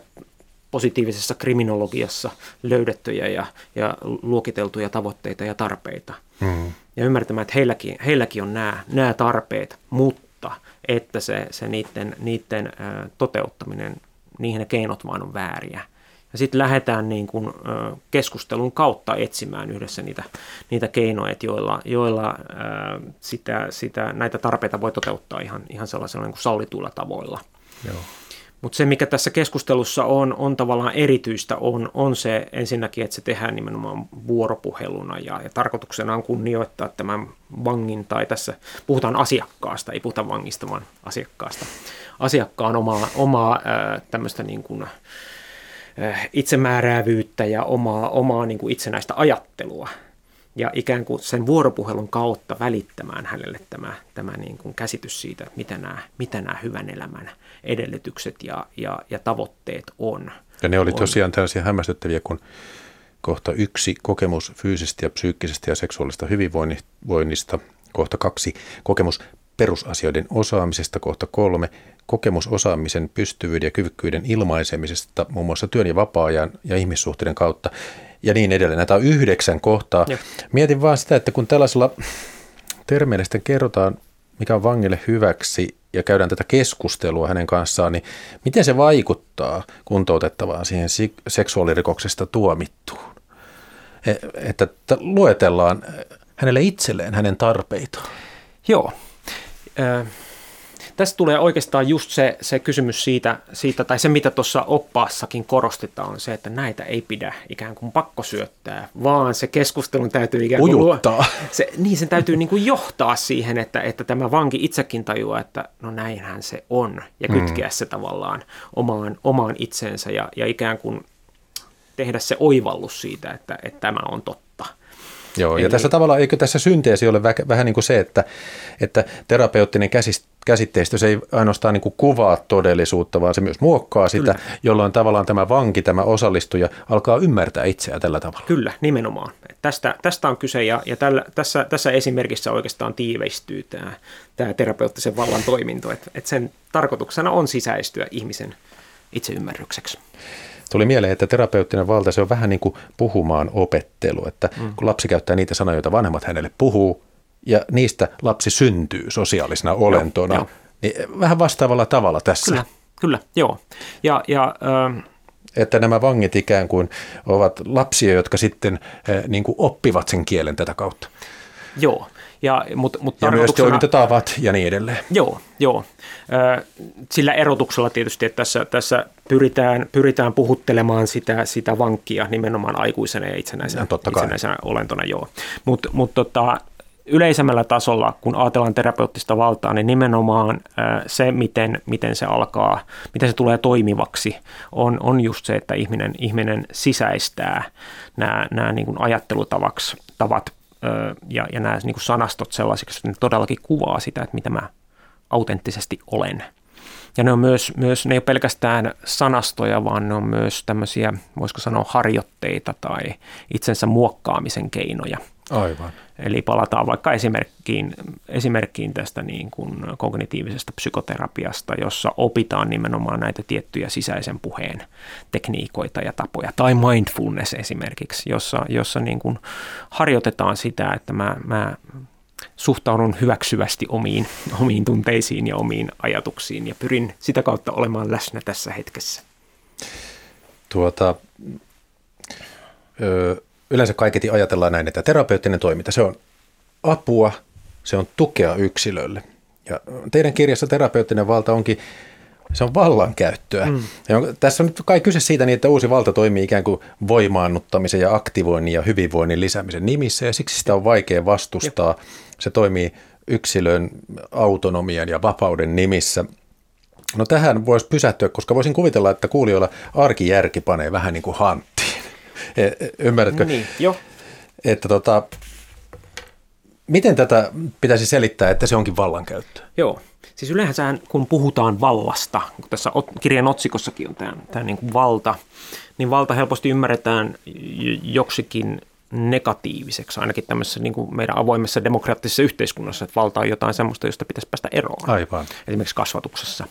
positiivisessa kriminologiassa löydettyjä ja, ja luokiteltuja tavoitteita ja tarpeita. Mm. Ja ymmärtämään, että heilläkin, heilläkin on nämä, nämä tarpeet, mutta että se, se niiden, niiden toteuttaminen, niihin ne keinot vaan on vääriä. Ja sitten lähdetään niin kuin, ö, keskustelun kautta etsimään yhdessä niitä, niitä keinoja, joilla, joilla sitä, sitä, näitä tarpeita voi toteuttaa ihan, ihan sellaisilla niin kuin sallituilla tavoilla. Joo. Mutta se, mikä tässä keskustelussa on, on tavallaan erityistä, on, on se ensinnäkin, että se tehdään nimenomaan vuoropuheluna ja, ja tarkoituksena on kunnioittaa tämän vangin, tai tässä puhutaan asiakkaasta, ei puhuta vangista, vaan asiakkaasta. Asiakkaan omaa, omaa tämmöistä niin kuin, itsemääräävyyttä ja omaa, omaa niin kuin itsenäistä ajattelua ja ikään kuin sen vuoropuhelun kautta välittämään hänelle tämä, tämä niin kuin käsitys siitä, mitä nämä, mitä nämä hyvän elämän edellytykset ja, ja, ja tavoitteet on. Ja ne oli tosiaan tällaisia hämmästyttäviä, kun kohta yksi kokemus fyysisestä ja psyykkisestä ja seksuaalista hyvinvoinnista, kohta kaksi kokemus perusasioiden osaamisesta, kohta kolme kokemus osaamisen, pystyvyyden ja kyvykkyyden ilmaisemisesta muun muassa työn ja vapaa-ajan ja ihmissuhteiden kautta ja niin edelleen. Näitä on yhdeksän kohtaa. Ja. Mietin vaan sitä, että kun tällaisella termeillä sitten kerrotaan, mikä on vangille hyväksi ja käydään tätä keskustelua hänen kanssaan, niin miten se vaikuttaa kuntoutettavaan siihen seksuaalirikoksesta tuomittuun? E, että luetellaan hänelle itselleen hänen tarpeitaan. Joo. Tästä tulee oikeastaan just se, se kysymys siitä, siitä, tai se mitä tuossa oppaassakin korostetaan, on se, että näitä ei pidä ikään kuin pakko syöttää, vaan se keskustelun täytyy ikään kuin... Ujuttaa. Se, niin, sen täytyy niin kuin johtaa siihen, että, että tämä vanki itsekin tajuaa, että no näinhän se on, ja mm. kytkeä mm. se tavallaan omaan, omaan itsensä ja, ja ikään kuin tehdä se oivallus siitä, että, että tämä on totta. Joo, Eli... ja tässä tavallaan, eikö tässä synteesi ole vähän niin kuin se, että, että terapeuttinen käsitteistö se ei ainoastaan niin kuin kuvaa todellisuutta, vaan se myös muokkaa sitä, Kyllä. jolloin tavallaan tämä vanki, tämä osallistuja alkaa ymmärtää itseä tällä tavalla. Kyllä, nimenomaan. Tästä, tästä on kyse ja, ja tällä, tässä, tässä esimerkissä oikeastaan tiiveistyy tämä, tämä terapeuttisen vallan toiminto, että, että sen tarkoituksena on sisäistyä ihmisen itseymmärrykseksi. Tuli mieleen, että terapeuttinen valta se on vähän niin kuin puhumaan opettelu, että mm. kun lapsi käyttää niitä sanoja, joita vanhemmat hänelle puhuu, ja niistä lapsi syntyy sosiaalisena olentona, joo, joo. niin vähän vastaavalla tavalla tässä. Kyllä, kyllä joo. Ja, ja, äh, että nämä vangit ikään kuin ovat lapsia, jotka sitten äh, niin kuin oppivat sen kielen tätä kautta. Joo, ja, mut, mut ja myös toimintatavat ja niin edelleen. Joo, joo. Sillä erotuksella tietysti, että tässä, tässä pyritään, pyritään puhuttelemaan sitä, sitä vankkia nimenomaan aikuisena ja itsenäisenä, ja itsenäisenä olentona. Joo. Mutta mut tota, yleisemmällä tasolla, kun ajatellaan terapeuttista valtaa, niin nimenomaan se, miten, miten se alkaa, miten se tulee toimivaksi, on, on just se, että ihminen, ihminen sisäistää nämä, nämä niin kuin ajattelutavaksi tavat ja, ja nämä niin kuin sanastot sellaisiksi, että ne todellakin kuvaa sitä, että mitä mä autenttisesti olen. Ja ne on myös, myös, ne ei ole pelkästään sanastoja, vaan ne on myös tämmöisiä, voisiko sanoa, harjoitteita tai itsensä muokkaamisen keinoja. Aivan. Eli palataan vaikka esimerkkiin, esimerkkiin tästä niin kuin kognitiivisesta psykoterapiasta, jossa opitaan nimenomaan näitä tiettyjä sisäisen puheen tekniikoita ja tapoja. Tai mindfulness esimerkiksi, jossa, jossa niin kuin harjoitetaan sitä, että mä, mä suhtaudun hyväksyvästi omiin, omiin tunteisiin ja omiin ajatuksiin ja pyrin sitä kautta olemaan läsnä tässä hetkessä. Tuota, ö, yleensä kaiketi ajatellaan näin, että terapeuttinen toiminta, se on apua, se on tukea yksilölle. Ja teidän kirjassa terapeuttinen valta onkin, se on vallankäyttöä. Mm. Ja on, tässä on nyt kai kyse siitä niin, että uusi valta toimii ikään kuin voimaannuttamisen ja aktivoinnin ja hyvinvoinnin lisäämisen nimissä, ja siksi sitä on vaikea vastustaa. Se toimii yksilön autonomian ja vapauden nimissä. No tähän voisi pysähtyä, koska voisin kuvitella, että kuulijoilla arkijärki panee vähän niin kuin. E, e, ymmärrätkö? Niin, jo. Että tota, miten tätä pitäisi selittää, että se onkin vallankäyttö? Joo. Siis yleensä kun puhutaan vallasta, kun tässä kirjan otsikossakin on tämä, tämä niin kuin valta, niin valta helposti ymmärretään joksikin negatiiviseksi, ainakin tämmöisessä niin kuin meidän avoimessa demokraattisessa yhteiskunnassa, että valta on jotain semmoista, josta pitäisi päästä eroon. Aivan. Esimerkiksi kasvatuksessa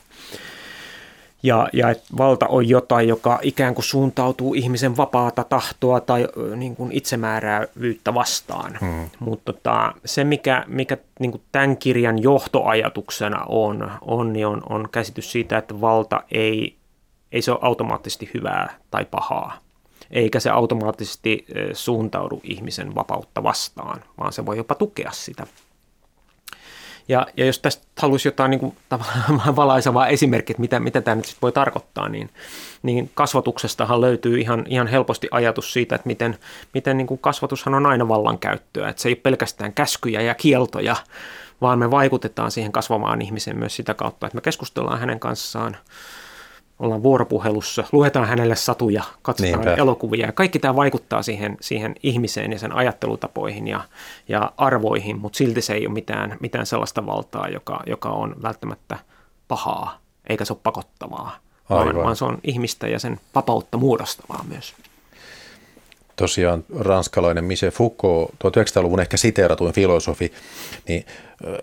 ja, ja että valta on jotain, joka ikään kuin suuntautuu ihmisen vapaata tahtoa tai niin kuin itsemääräävyyttä vastaan. Mm. Mutta tota, se, mikä, mikä niin kuin tämän kirjan johtoajatuksena on, on, niin on, on käsitys siitä, että valta ei, ei se ole automaattisesti hyvää tai pahaa eikä se automaattisesti suuntaudu ihmisen vapautta vastaan, vaan se voi jopa tukea sitä ja, ja jos tästä haluaisi jotain niin kuin, tavallaan <laughs> valaisevaa esimerkkiä, että mitä, mitä tämä nyt sit voi tarkoittaa, niin, niin kasvatuksestahan löytyy ihan, ihan helposti ajatus siitä, että miten, miten niin kuin kasvatushan on aina vallankäyttöä. Että se ei ole pelkästään käskyjä ja kieltoja, vaan me vaikutetaan siihen kasvamaan ihmiseen myös sitä kautta, että me keskustellaan hänen kanssaan – ollaan vuoropuhelussa, luetaan hänelle satuja, katsotaan Niinpä. elokuvia. Ja kaikki tämä vaikuttaa siihen, siihen ihmiseen ja sen ajattelutapoihin ja, ja arvoihin, mutta silti se ei ole mitään, mitään sellaista valtaa, joka, joka on välttämättä pahaa, eikä se ole pakottavaa, vaan, vaan se on ihmistä ja sen vapautta muodostavaa myös. Tosiaan ranskalainen Michel Foucault, 1900-luvun ehkä siteeratuin filosofi, niin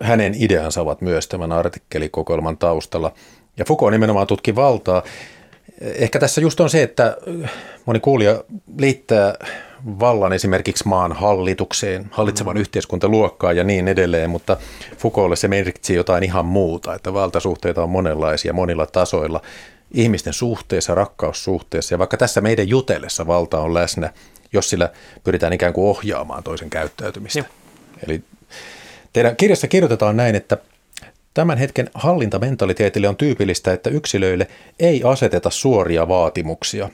hänen ideansa ovat myös tämän artikkelikokoelman taustalla – ja Foucault nimenomaan tutki valtaa. Ehkä tässä just on se, että moni kuulija liittää vallan esimerkiksi maan hallitukseen, hallitsevan mm. yhteiskuntaluokkaan ja niin edelleen, mutta Foucaultlle se merkitsi jotain ihan muuta, että valtasuhteita on monenlaisia monilla tasoilla ihmisten suhteessa, rakkaussuhteessa ja vaikka tässä meidän jutellessa valta on läsnä, jos sillä pyritään ikään kuin ohjaamaan toisen käyttäytymistä. Joo. Eli teidän kirjassa kirjoitetaan näin, että Tämän hetken hallintamentaliteetille on tyypillistä, että yksilöille ei aseteta suoria vaatimuksia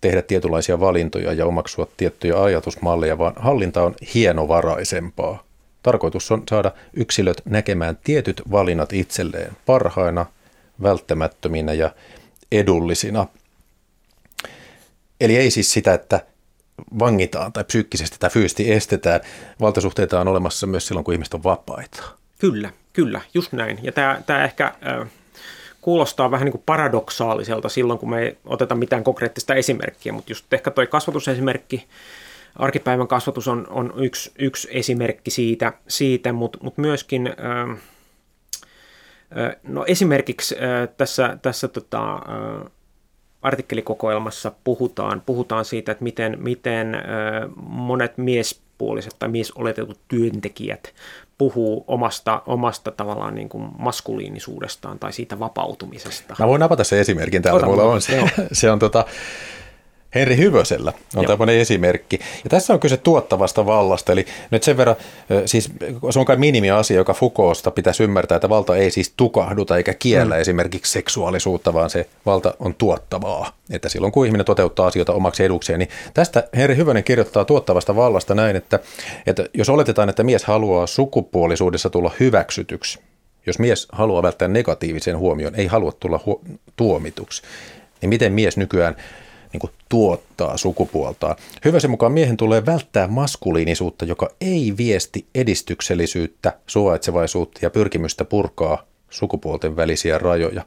tehdä tietynlaisia valintoja ja omaksua tiettyjä ajatusmalleja, vaan hallinta on hienovaraisempaa. Tarkoitus on saada yksilöt näkemään tietyt valinnat itselleen parhaina, välttämättöminä ja edullisina. Eli ei siis sitä, että vangitaan tai psyykkisesti tai fyysisesti estetään. Valtasuhteita on olemassa myös silloin, kun ihmiset on vapaita. Kyllä, kyllä, just näin. Ja tämä, tämä ehkä äh, kuulostaa vähän niin kuin paradoksaaliselta silloin, kun me ei oteta mitään konkreettista esimerkkiä, mutta just ehkä tuo kasvatusesimerkki, arkipäivän kasvatus on, on yksi, yksi esimerkki siitä, siitä mutta mut myöskin... Äh, No esimerkiksi tässä, tässä tota, artikkelikokoelmassa puhutaan, puhutaan siitä, että miten, miten monet miespuoliset tai miesoletetut työntekijät puhuu omasta, omasta tavallaan niin kuin maskuliinisuudestaan tai siitä vapautumisesta. Mä voin napata se esimerkin täältä, mulla on se. <laughs> se on tota, Henri Hyvösellä on Joo. tämmöinen esimerkki. Ja tässä on kyse tuottavasta vallasta, eli nyt sen verran, siis se on kai minimiasia, joka Foucaultsta pitäisi ymmärtää, että valta ei siis tukahduta eikä kiellä mm. esimerkiksi seksuaalisuutta, vaan se valta on tuottavaa. Että silloin kun ihminen toteuttaa asioita omaksi edukseen, niin tästä Henri Hyvönen kirjoittaa tuottavasta vallasta näin, että, että jos oletetaan, että mies haluaa sukupuolisuudessa tulla hyväksytyksi, jos mies haluaa välttää negatiivisen huomion, ei halua tulla huo- tuomituksi, niin miten mies nykyään niin kuin tuottaa sukupuoltaan. Hyväsen mukaan miehen tulee välttää maskuliinisuutta, joka ei viesti edistyksellisyyttä, suvaitsevaisuutta ja pyrkimystä purkaa sukupuolten välisiä rajoja.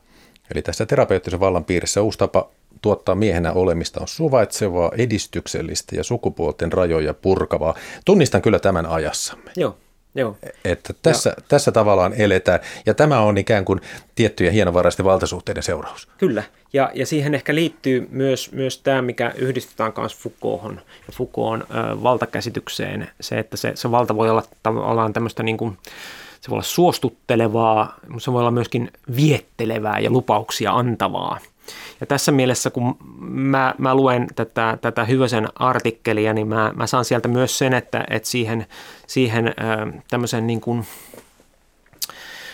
Eli tässä terapeuttisen vallan piirissä uusi tapa tuottaa miehenä olemista on suvaitsevaa, edistyksellistä ja sukupuolten rajoja purkavaa. Tunnistan kyllä tämän ajassamme. Joo. Joo. Että tässä, ja. tässä tavallaan eletään, ja tämä on ikään kuin tiettyjä hienovaraisten valtasuhteiden seuraus. Kyllä, ja, ja siihen ehkä liittyy myös, myös tämä, mikä yhdistetään myös Foucault'on ja Foucaultin ö, valtakäsitykseen, se, että se, se valta voi olla tavallaan tämmöistä niin kuin, se voi olla suostuttelevaa, mutta se voi olla myöskin viettelevää ja lupauksia antavaa. Ja tässä mielessä, kun mä, mä luen tätä, tätä Hyvösen artikkelia, niin mä, mä saan sieltä myös sen, että, että siihen, siihen tämmöisen niin kuin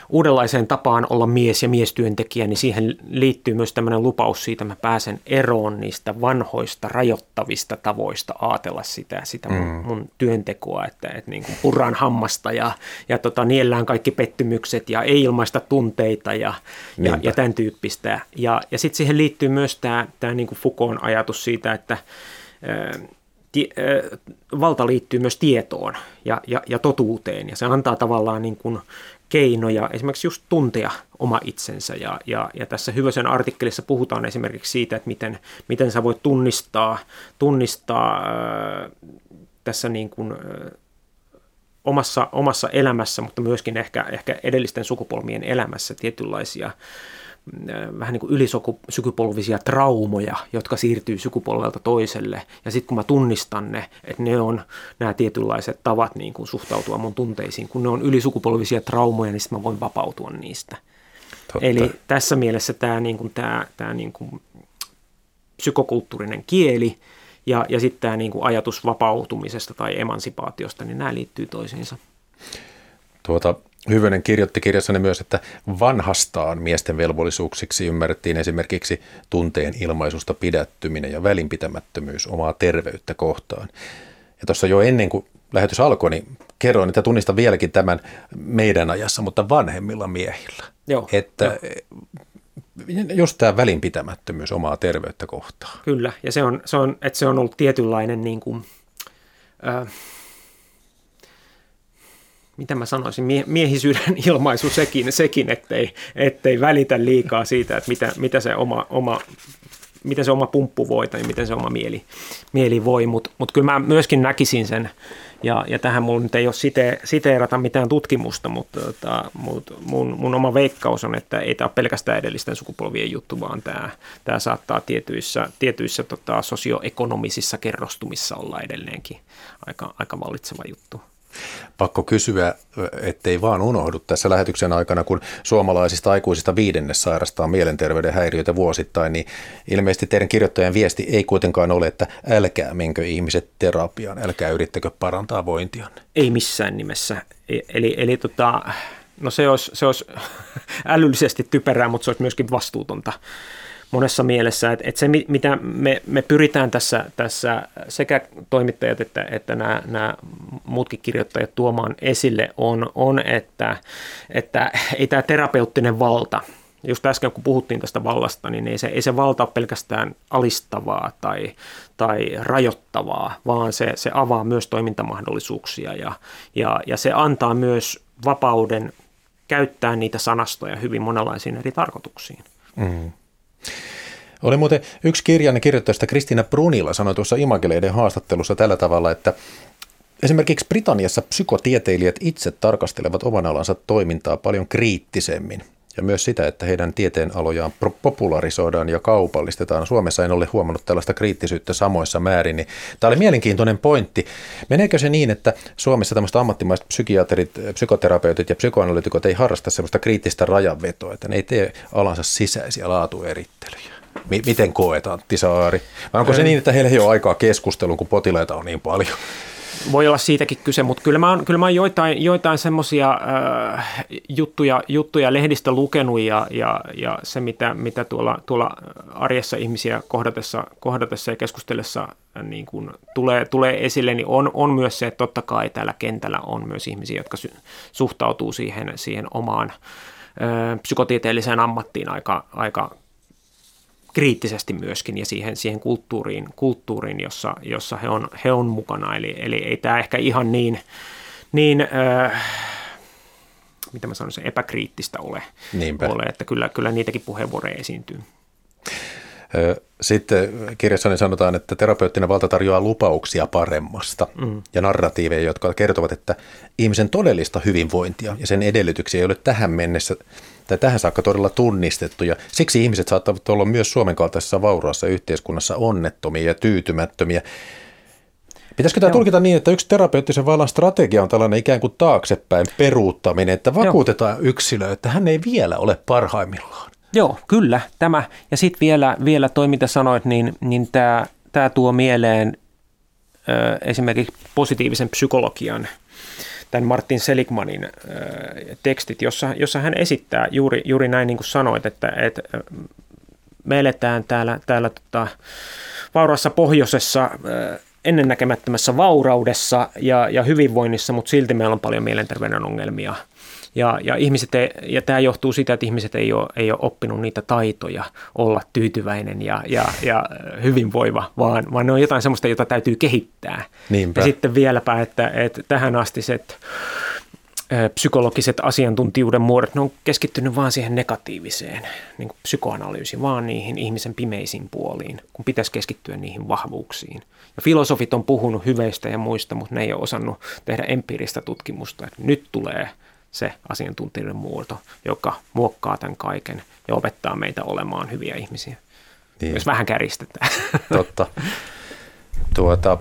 uudenlaiseen tapaan olla mies ja miestyöntekijä, niin siihen liittyy myös tämmöinen lupaus siitä, että mä pääsen eroon niistä vanhoista rajoittavista tavoista ajatella sitä, sitä mun, mm. mun työntekoa, että, että niin kuin purraan hammasta ja, ja tota, niellään kaikki pettymykset ja ei ilmaista tunteita ja, ja, ja tämän tyyppistä. Ja, ja sitten siihen liittyy myös tämä, tämä niin kuin Foucaultin ajatus siitä, että valta liittyy myös tietoon ja, ja, ja totuuteen ja se antaa tavallaan niin kuin keinoja esimerkiksi just tuntea oma itsensä. Ja, ja, ja tässä Hyvösen artikkelissa puhutaan esimerkiksi siitä, että miten, miten sä voit tunnistaa, tunnistaa äh, tässä niin kuin, äh, omassa, omassa elämässä, mutta myöskin ehkä, ehkä edellisten sukupolvien elämässä tietynlaisia Äh, vähän niin kuin ylisukupolvisia traumoja, jotka siirtyy sukupolvelta toiselle. Ja sitten kun mä tunnistan ne, että ne on nämä tietynlaiset tavat niin kuin suhtautua mun tunteisiin, kun ne on ylisukupolvisia traumoja, niin sitten mä voin vapautua niistä. Totta. Eli tässä mielessä tämä, niin kuin, tämä, tämä niin kuin psykokulttuurinen kieli ja, ja sitten tämä niin kuin ajatus vapautumisesta tai emansipaatiosta, niin nämä liittyy toisiinsa. Tuota, Hyvönen kirjoitti kirjassani myös, että vanhastaan miesten velvollisuuksiksi ymmärrettiin esimerkiksi tunteen ilmaisusta pidättyminen ja välinpitämättömyys omaa terveyttä kohtaan. Ja tuossa jo ennen kuin lähetys alkoi, niin kerroin, että tunnistan vieläkin tämän meidän ajassa, mutta vanhemmilla miehillä. Joo, että jo. just tämä välinpitämättömyys omaa terveyttä kohtaan. Kyllä, ja se on, se on, että se on ollut tietynlainen niin kuin, äh, mitä mä sanoisin, mie- miehisyyden <laughs> ilmaisu sekin, sekin ettei, ettei välitä liikaa siitä, että mitä, mitä se oma, oma miten se oma pumppu voi tai miten se oma mieli, mieli voi, mutta mut kyllä mä myöskin näkisin sen. Ja, ja tähän mulla nyt ei ole site, siteerata mitään tutkimusta, mutta, tota, mutta mun, mun oma veikkaus on, että ei tämä ole pelkästään edellisten sukupolvien juttu, vaan tämä, tämä saattaa tietyissä, tietyissä tota, sosioekonomisissa kerrostumissa olla edelleenkin aika, aika vallitseva juttu. Pakko kysyä, ettei vaan unohdu tässä lähetyksen aikana, kun suomalaisista aikuisista viidennes sairastaa mielenterveyden häiriöitä vuosittain, niin ilmeisesti teidän kirjoittajan viesti ei kuitenkaan ole, että älkää menkö ihmiset terapiaan, älkää yrittäkö parantaa vointianne. Ei missään nimessä. E, eli, eli tota, no se olisi, se olisi <laughs> älyllisesti typerää, mutta se olisi myöskin vastuutonta monessa mielessä, että, että se mitä me, me pyritään tässä, tässä sekä toimittajat että, että nämä, nämä muutkin kirjoittajat tuomaan esille on, on että, että ei tämä terapeuttinen valta, just äsken kun puhuttiin tästä vallasta, niin ei se, ei se valta ole pelkästään alistavaa tai, tai rajoittavaa, vaan se, se avaa myös toimintamahdollisuuksia ja, ja, ja se antaa myös vapauden käyttää niitä sanastoja hyvin monenlaisiin eri tarkoituksiin. Mm. Oli muuten yksi kirjanne kirjoittajasta Kristina Brunilla sanoi tuossa Imageleiden haastattelussa tällä tavalla, että esimerkiksi Britanniassa psykotieteilijät itse tarkastelevat oman alansa toimintaa paljon kriittisemmin ja myös sitä, että heidän tieteenalojaan popularisoidaan ja kaupallistetaan. Suomessa en ole huomannut tällaista kriittisyyttä samoissa määrin. Niin tämä oli mielenkiintoinen pointti. Meneekö se niin, että Suomessa tämmöistä ammattimaiset psykiatrit, psykoterapeutit ja psykoanalytikot ei harrasta sellaista kriittistä rajanvetoa, että ne ei tee alansa sisäisiä laatuerittelyjä? Miten koet Antti Saari? Vai onko se niin, että heillä ei ole aikaa keskusteluun, kun potilaita on niin paljon? Voi olla siitäkin kyse, mutta kyllä mä oon, kyllä mä oon joitain, joitain semmoisia äh, juttuja, juttuja lehdistä lukenut ja, ja, ja se, mitä, mitä tuolla, tuolla arjessa ihmisiä kohdatessa, kohdatessa ja keskustellessa äh, niin kun tulee, tulee esille, niin on, on myös se, että totta kai täällä kentällä on myös ihmisiä, jotka sy- suhtautuu siihen, siihen omaan äh, psykotieteelliseen ammattiin aika, aika kriittisesti myöskin ja siihen, siihen kulttuuriin, kulttuuriin jossa, jossa he, on, he on mukana. Eli, eli ei tämä ehkä ihan niin, niin äh, mitä mä sanoisin, epäkriittistä ole, ole että kyllä, kyllä niitäkin puheenvuoroja esiintyy. Sitten kirjassani sanotaan, että terapeuttinen valta tarjoaa lupauksia paremmasta mm. ja narratiiveja, jotka kertovat, että ihmisen todellista hyvinvointia ja sen edellytyksiä ei ole tähän mennessä tai tähän saakka todella tunnistettu. Ja siksi ihmiset saattavat olla myös Suomen kaltaisessa vauraassa yhteiskunnassa onnettomia ja tyytymättömiä. Pitäisikö tämä Joo. tulkita niin, että yksi terapeuttisen vallan strategia on tällainen ikään kuin taaksepäin peruuttaminen, että vakuutetaan Joo. yksilö, että hän ei vielä ole parhaimmillaan? Joo, kyllä. Tämä. Ja sitten vielä, vielä toi, mitä sanoit, niin, niin tämä, tämä tuo mieleen ö, esimerkiksi positiivisen psykologian – tämän Martin Seligmanin äh, tekstit, jossa, jossa hän esittää juuri, juuri näin niin kuin sanoit, että, että me eletään täällä, täällä tota, vauraassa pohjoisessa äh, ennennäkemättömässä vauraudessa ja, ja hyvinvoinnissa, mutta silti meillä on paljon mielenterveyden ongelmia – ja, ja, ihmiset ei, ja tämä johtuu siitä, että ihmiset ei ole, ei ole oppinut niitä taitoja olla tyytyväinen ja, ja, ja hyvinvoiva, vaan, vaan ne on jotain sellaista, jota täytyy kehittää. Niinpä. Ja sitten vieläpä, että, että tähän asti se, psykologiset asiantuntijuuden muodot, ne on keskittynyt vaan siihen negatiiviseen niin kuin psykoanalyysiin, vaan niihin ihmisen pimeisiin puoliin, kun pitäisi keskittyä niihin vahvuuksiin. Ja filosofit on puhunut hyveistä ja muista, mutta ne ei ole osannut tehdä empiiristä tutkimusta. Että nyt tulee se asiantuntijoiden muoto, joka muokkaa tämän kaiken ja opettaa meitä olemaan hyviä ihmisiä. Niin. Jos vähän käristetään. <laughs> Totta. Tuota,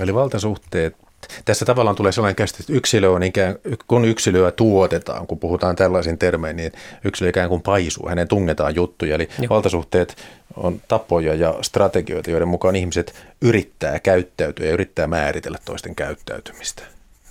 eli valtasuhteet. Tässä tavallaan tulee sellainen käsitys, että yksilö on ikään, kun yksilöä tuotetaan, kun puhutaan tällaisin termein, niin yksilö ikään kuin paisuu, hänen tungetaan juttuja. Eli Joo. valtasuhteet on tapoja ja strategioita, joiden mukaan ihmiset yrittää käyttäytyä ja yrittää määritellä toisten käyttäytymistä.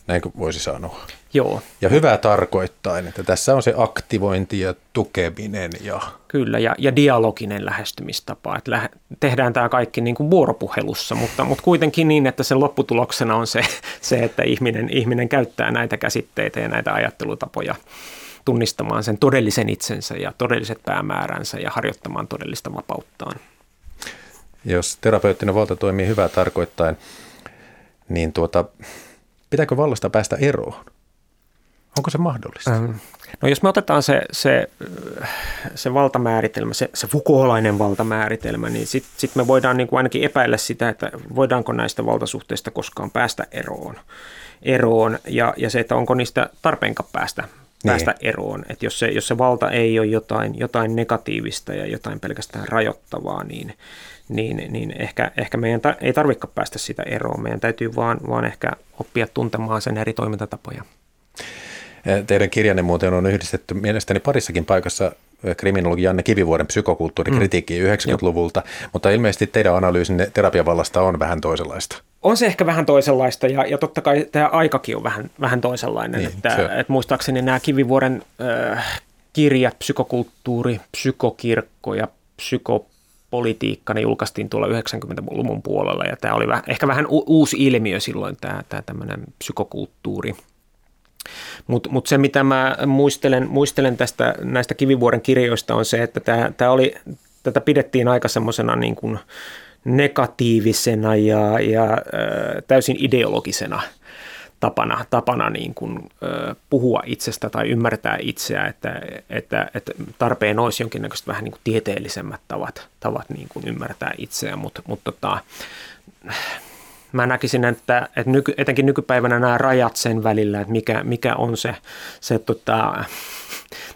Näinkö voisi sanoa? Joo. Ja hyvää tarkoittain, että tässä on se aktivointi ja tukeminen. Ja... Kyllä, ja, ja dialoginen lähestymistapa. Että lähe, tehdään tämä kaikki niin kuin vuoropuhelussa, mutta, mutta kuitenkin niin, että sen lopputuloksena on se, <laughs> se että ihminen, ihminen käyttää näitä käsitteitä ja näitä ajattelutapoja tunnistamaan sen todellisen itsensä ja todelliset päämääränsä ja harjoittamaan todellista vapauttaan. Jos terapeuttinen valta toimii hyvää tarkoittain, niin tuota, Pitääkö vallasta päästä eroon? Onko se mahdollista? Ähm, no jos me otetaan se, se, se valtamääritelmä, se, se Foucaultlainen valtamääritelmä, niin sitten sit me voidaan niin kuin ainakin epäillä sitä, että voidaanko näistä valtasuhteista koskaan päästä eroon. eroon ja, ja se, että onko niistä tarpeenkaan päästä päästä niin. eroon. Että jos se, jos se valta ei ole jotain, jotain negatiivista ja jotain pelkästään rajoittavaa, niin, niin, niin ehkä, ehkä meidän ta- ei tarvitse päästä sitä eroon. Meidän täytyy vaan, vaan ehkä oppia tuntemaan sen eri toimintatapoja. Teidän kirjanne muuten on yhdistetty mielestäni parissakin paikassa kriminologi Janne Kivivuoren psykokulttuurikritiikki mm. 90-luvulta, mutta ilmeisesti teidän analyysinne terapiavallasta on vähän toisenlaista. On se ehkä vähän toisenlaista ja, ja totta kai tämä aikakin on vähän, vähän toisenlainen. Niin, että, että muistaakseni nämä Kivivuoren äh, kirjat, psykokulttuuri, psykokirkko ja psykopolitiikka, ne julkaistiin tuolla 90-luvun puolella ja tämä oli vähän, ehkä vähän u- uusi ilmiö silloin tämä, tämä tämmöinen psykokulttuuri – mutta mut se, mitä mä muistelen, muistelen tästä näistä Kivivuoren kirjoista on se, että tämä, tämä oli, tätä pidettiin aika semmoisena niin kuin negatiivisena ja, ja täysin ideologisena tapana, tapana niin kuin, puhua itsestä tai ymmärtää itseä, että, että, että tarpeen olisi jonkinnäköiset vähän niin kuin tieteellisemmät tavat, tavat niin kuin ymmärtää itseä, mutta mut tota, mä näkisin, että, että nyky, etenkin nykypäivänä nämä rajat sen välillä, että mikä, mikä on se, se tota,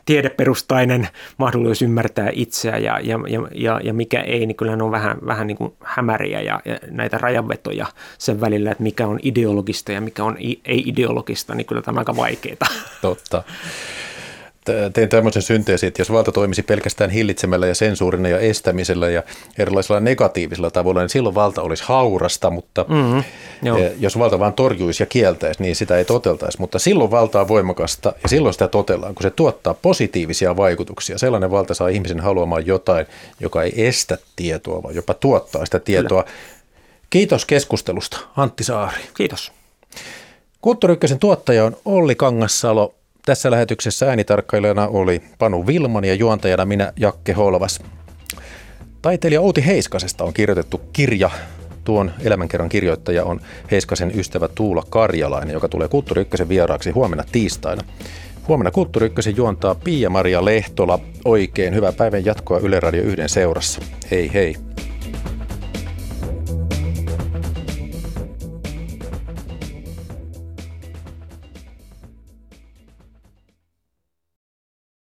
tiedeperustainen mahdollisuus ymmärtää itseä ja, ja, ja, ja mikä ei, niin kyllä ne on vähän, vähän niin kuin hämäriä ja, ja näitä rajanvetoja sen välillä, että mikä on ideologista ja mikä on ei-ideologista, niin kyllä tämä on aika vaikeaa. Totta tein tämmöisen synteesin, että jos valta toimisi pelkästään hillitsemällä ja sensuurina ja estämisellä ja erilaisilla negatiivisilla tavoilla, niin silloin valta olisi haurasta, mutta mm-hmm. jos valta vaan torjuisi ja kieltäisi, niin sitä ei toteltaisi. Mutta silloin valta on voimakasta ja silloin sitä totellaan, kun se tuottaa positiivisia vaikutuksia. Sellainen valta saa ihmisen haluamaan jotain, joka ei estä tietoa, vaan jopa tuottaa sitä tietoa. Kyllä. Kiitos keskustelusta, Antti Saari. Kiitos. Kulttuuri tuottaja on Olli Kangassalo. Tässä lähetyksessä äänitarkkailijana oli Panu Vilman ja juontajana minä Jakke Holvas. Taiteilija Outi Heiskasesta on kirjoitettu kirja. Tuon elämänkerran kirjoittaja on Heiskasen ystävä Tuula Karjalainen, joka tulee Kulttuuri Ykkösen vieraaksi huomenna tiistaina. Huomenna Kulttuuri Ykkösen juontaa Pia-Maria Lehtola. Oikein hyvää päivän jatkoa Yle Radio 1 seurassa. Hei hei!